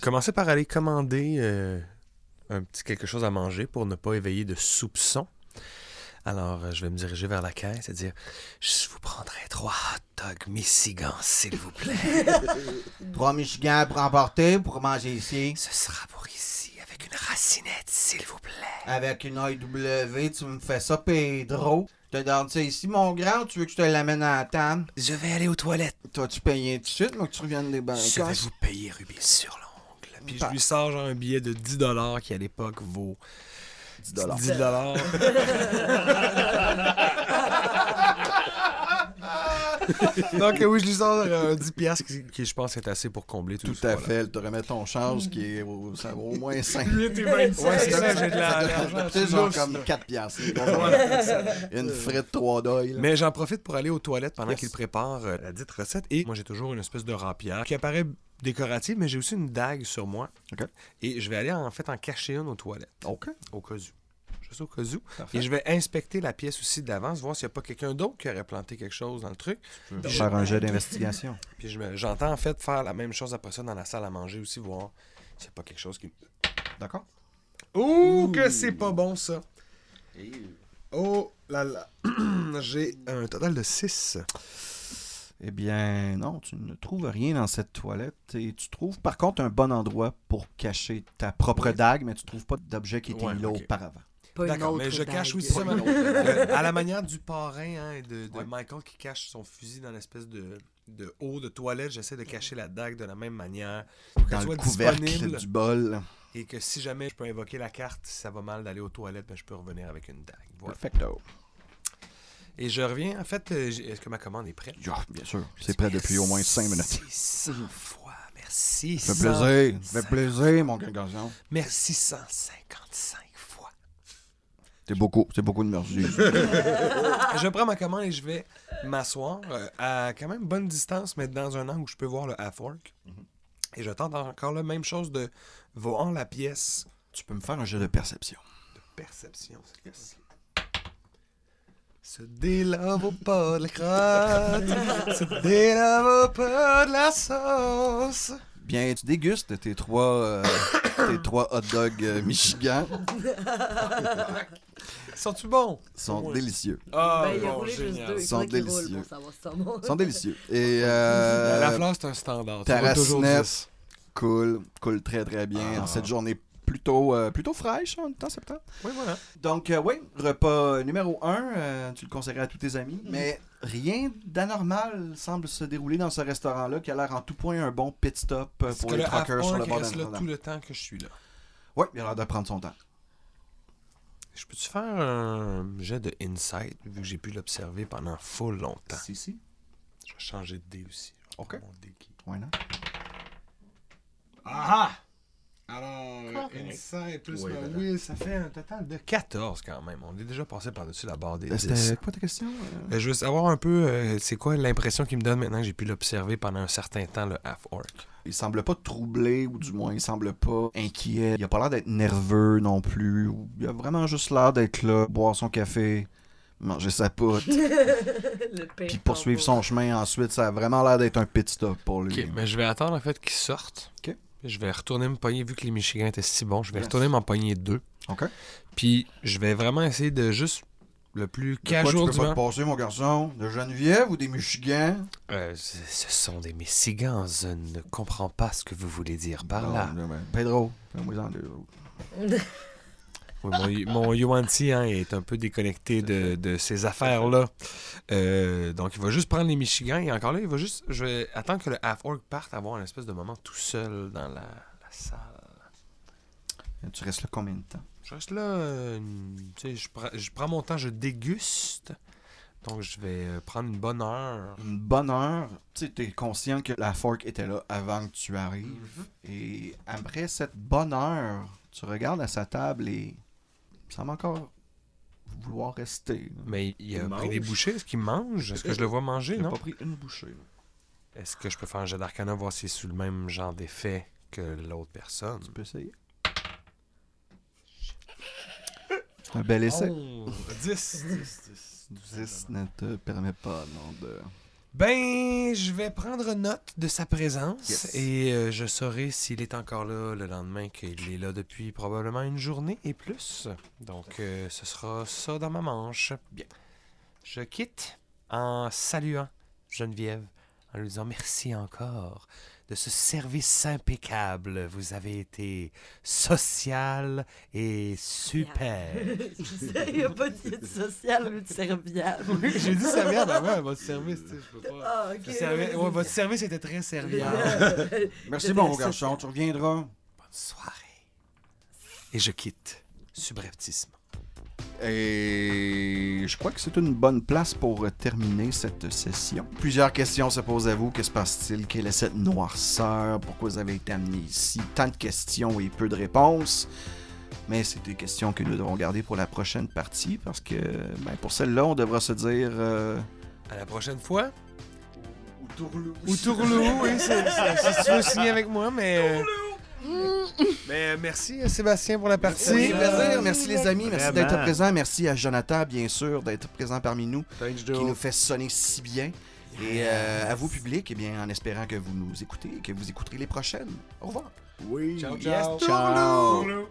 commencer par aller commander euh, un petit quelque chose à manger pour ne pas éveiller de soupçons. Alors, euh, je vais me diriger vers la caisse et dire Je vous prendrai trois hot dogs Michigan, s'il vous plaît. Trois Michigan pour emporter, pour manger ici. Ce sera pour ici, avec une racinette, s'il vous plaît. Avec une IW, tu me fais ça, Pedro. Tu te donnes ça ici, mon grand, ou tu veux que je te l'amène à la table? Je vais aller aux toilettes. Toi-tu payé tout de suite, moi, que tu reviennes des banques? Je vais vous payer rubis sur l'ongle. Puis Bah. je lui sors genre un billet de 10 qui à l'époque vaut 10 10 dollars. Donc, euh, oui, je lui sors euh, un 10$ piastres qui, qui, je pense, est assez pour combler tout, Tout ça, à voilà. fait. Elle te remet ton charge qui est au, ça vaut au moins 5. Ouais, c'est ça, j'ai de la- l'argent. C'est genre comme 4 piastres. Une frite 3 d'oeil. Mais j'en profite pour aller aux toilettes pendant Yes. qu'il prépare euh, la dite recette. Et moi, j'ai toujours une espèce de rapière qui apparaît décorative, mais j'ai aussi une dague sur moi. OK. Et je vais aller en fait en cacher une aux toilettes, OK. au cas où. Juste au cas où. Parfait. Et je vais inspecter la pièce aussi d'avance, voir s'il n'y a pas quelqu'un d'autre qui aurait planté quelque chose dans le truc. Je vais faire un jet d'investigation. Puis je me- j'entends en fait faire la même chose après ça dans la salle à manger aussi, voir s'il n'y a pas quelque chose qui. D'accord? Ouh, que c'est pas bon ça! Oh là là! J'ai un total de 6. Eh bien, non, tu ne trouves rien dans cette toilette. Et tu trouves par contre un bon endroit pour cacher ta propre dague, mais tu trouves pas d'objet qui était Ouais, mis là ok. auparavant. Pas une D'accord, autre mais je cache dague. aussi ça, euh, à la manière du parrain hein, et de, de Ouais. Michael qui cache son fusil dans l'espèce de, de haut de toilette, j'essaie de cacher la dague de la même manière pour Dans le soit couvercle disponible du bol. et que si jamais je peux invoquer la carte, si ça va mal d'aller aux toilettes, ben, je peux revenir avec une dague. Voilà. Perfecto. Et je reviens, en fait, euh, est-ce que ma commande est prête? Ja, bien sûr. C'est prêt depuis au moins 5 minutes. Merci 100 fois, merci. Ça fait 100 plaisir. Ça fait plaisir, mon garçon. Merci 155 fois. C'est beaucoup. C'est beaucoup de merci. je prends ma commande et je vais m'asseoir euh, à quand même bonne distance, mais dans un angle où je peux voir le half-work. Et je tente encore la même chose de voir la pièce tu peux me faire un jet de perception. de perception. Yes. Ce dé-là vaut pas de la crotte. Ce dé-là vaut pas de la sauce. Bien, tu dégustes tes trois, euh, tes trois hot dogs euh, Michigan. Sont-tu bons? Ils sont Ouais. délicieux. Ah, Ben, il a bon, roulé juste génial. deux. Il Sont faudrait qu'il roule délicieux. pour savoir si c'est bon. Ils sont délicieux. Et euh, la fleur, c'est un standard. ta Ça vaut toujours racinette. 10. cool, cool très très bien Ah. en cette journée plutôt, euh, plutôt fraîche en temps septembre. Oui, voilà. Donc, euh, oui, repas numéro 1, tu le conseillerais à tous tes amis, mais rien d'anormal semble se dérouler dans ce restaurant-là qui a l'air en tout point un bon pit stop euh, pour les le truckers sur le bord reste là tout le temps que je suis là. Oui, il a l'air de prendre son temps. Je peux-tu faire un jet de insight, vu que j'ai pu l'observer pendant full longtemps? Si, si. Je vais changer de dé aussi. Ok. mon dé qui- Why not? Ah Alors, insight plus Oui, ma voilà. will, ça fait un total de 14 quand même. On est déjà passé par-dessus la barre des Euh, 10. C'était quoi ta question? euh? Euh, Je veux savoir un peu, euh, c'est quoi l'impression qu'il me donne maintenant que j'ai pu l'observer pendant un certain temps, le half-orc? Il semble pas troublé, ou du moins, il semble pas inquiet. Il a pas l'air d'être nerveux non plus. Il a vraiment juste l'air d'être là, boire son café, manger sa poutre, Le pain puis poursuivre son chemin ensuite. Ça a vraiment l'air d'être un pit stop pour lui. Ok, mais je vais attendre en fait qu'il sorte. Ok. Je vais retourner me pogner, vu que les Michigans étaient si bons, je vais Yes. retourner m'en pogner deux. OK. Puis je vais vraiment essayer de juste le plus tu casual peux du pas te passer, mon garçon? De Geneviève ou des Michigan? Euh, ce sont des Michigans, je ne comprends pas ce que vous voulez dire par là. Non, ben, Pedro, fais-moi-en deux autres. Oui, mon, mon Yuan-Ti, hein, est un peu déconnecté de, de ces affaires-là. Euh, donc, il va juste prendre les Michigans et encore là, il va juste. Je vais attendre que le Half-Orc parte, avoir un espèce de moment tout seul dans la, la salle. Tu restes là combien de temps? Je reste là, euh, une- tu sais, je, prends- je prends mon temps, je déguste. Donc, je vais euh, prendre une bonne heure. Une bonne heure. Tu sais, t'es conscient que la fork était là avant que tu arrives. Et après cette bonne heure, tu regardes à sa table et il semble encore vouloir rester. là. Mais il a Il pris des bouchées. Est-ce qu'il mange? Est-ce que je le vois manger Il a Non? pas pris une bouchée. là. Est-ce que je peux faire un jet d'arcana, voir s'il est sous le même genre d'effet que l'autre personne? Tu peux essayer. Un bel essai. 10. 10 ne te permet pas, non, de... Ben, je vais prendre note de sa présence Yes. et euh, je saurai s'il est encore là le lendemain, qu'il est là depuis probablement une journée et plus. Donc, euh, ce sera ça dans ma manche. Bien. Je quitte en saluant Geneviève, en lui disant merci encore de ce service impeccable. Vous avez été social et super. Il n'y a pas de social ou de serviable. J'ai dit serviable avant, votre service, tu sais, je peux pas. Ah, ok. Le servi- ouais, votre service était très serviable. Merci, ça. garçon, tu reviendras. Bonne soirée. Et je quitte subrepticement. Et je crois que c'est une bonne place pour terminer cette session. Plusieurs questions se posent à vous. Que se passe-t-il? Quelle est cette noirceur? Pourquoi vous avez été amené ici? Tant de questions et peu de réponses. Mais c'est des questions que nous devons garder pour la prochaine partie parce que ben, pour celle-là, on devra se dire... euh, À la prochaine fois. Ou Tourlou. Ou Tourlou, oui, c'est- c'est- si tu veux signer avec moi, mais. euh, Mais euh, merci euh, Sébastien pour la partie. Plaisir. Merci les amis. Merci Vraiment. d'être présents. Merci à Jonathan, bien sûr, d'être présent parmi nous. Thanks, qui nous fait sonner si bien. Et euh, à vous, public, eh bien, en espérant que vous nous écoutez et que vous écouterez les prochaines. Au revoir. Oui. Ciao, Yes, ciao. ciao. Tourlou!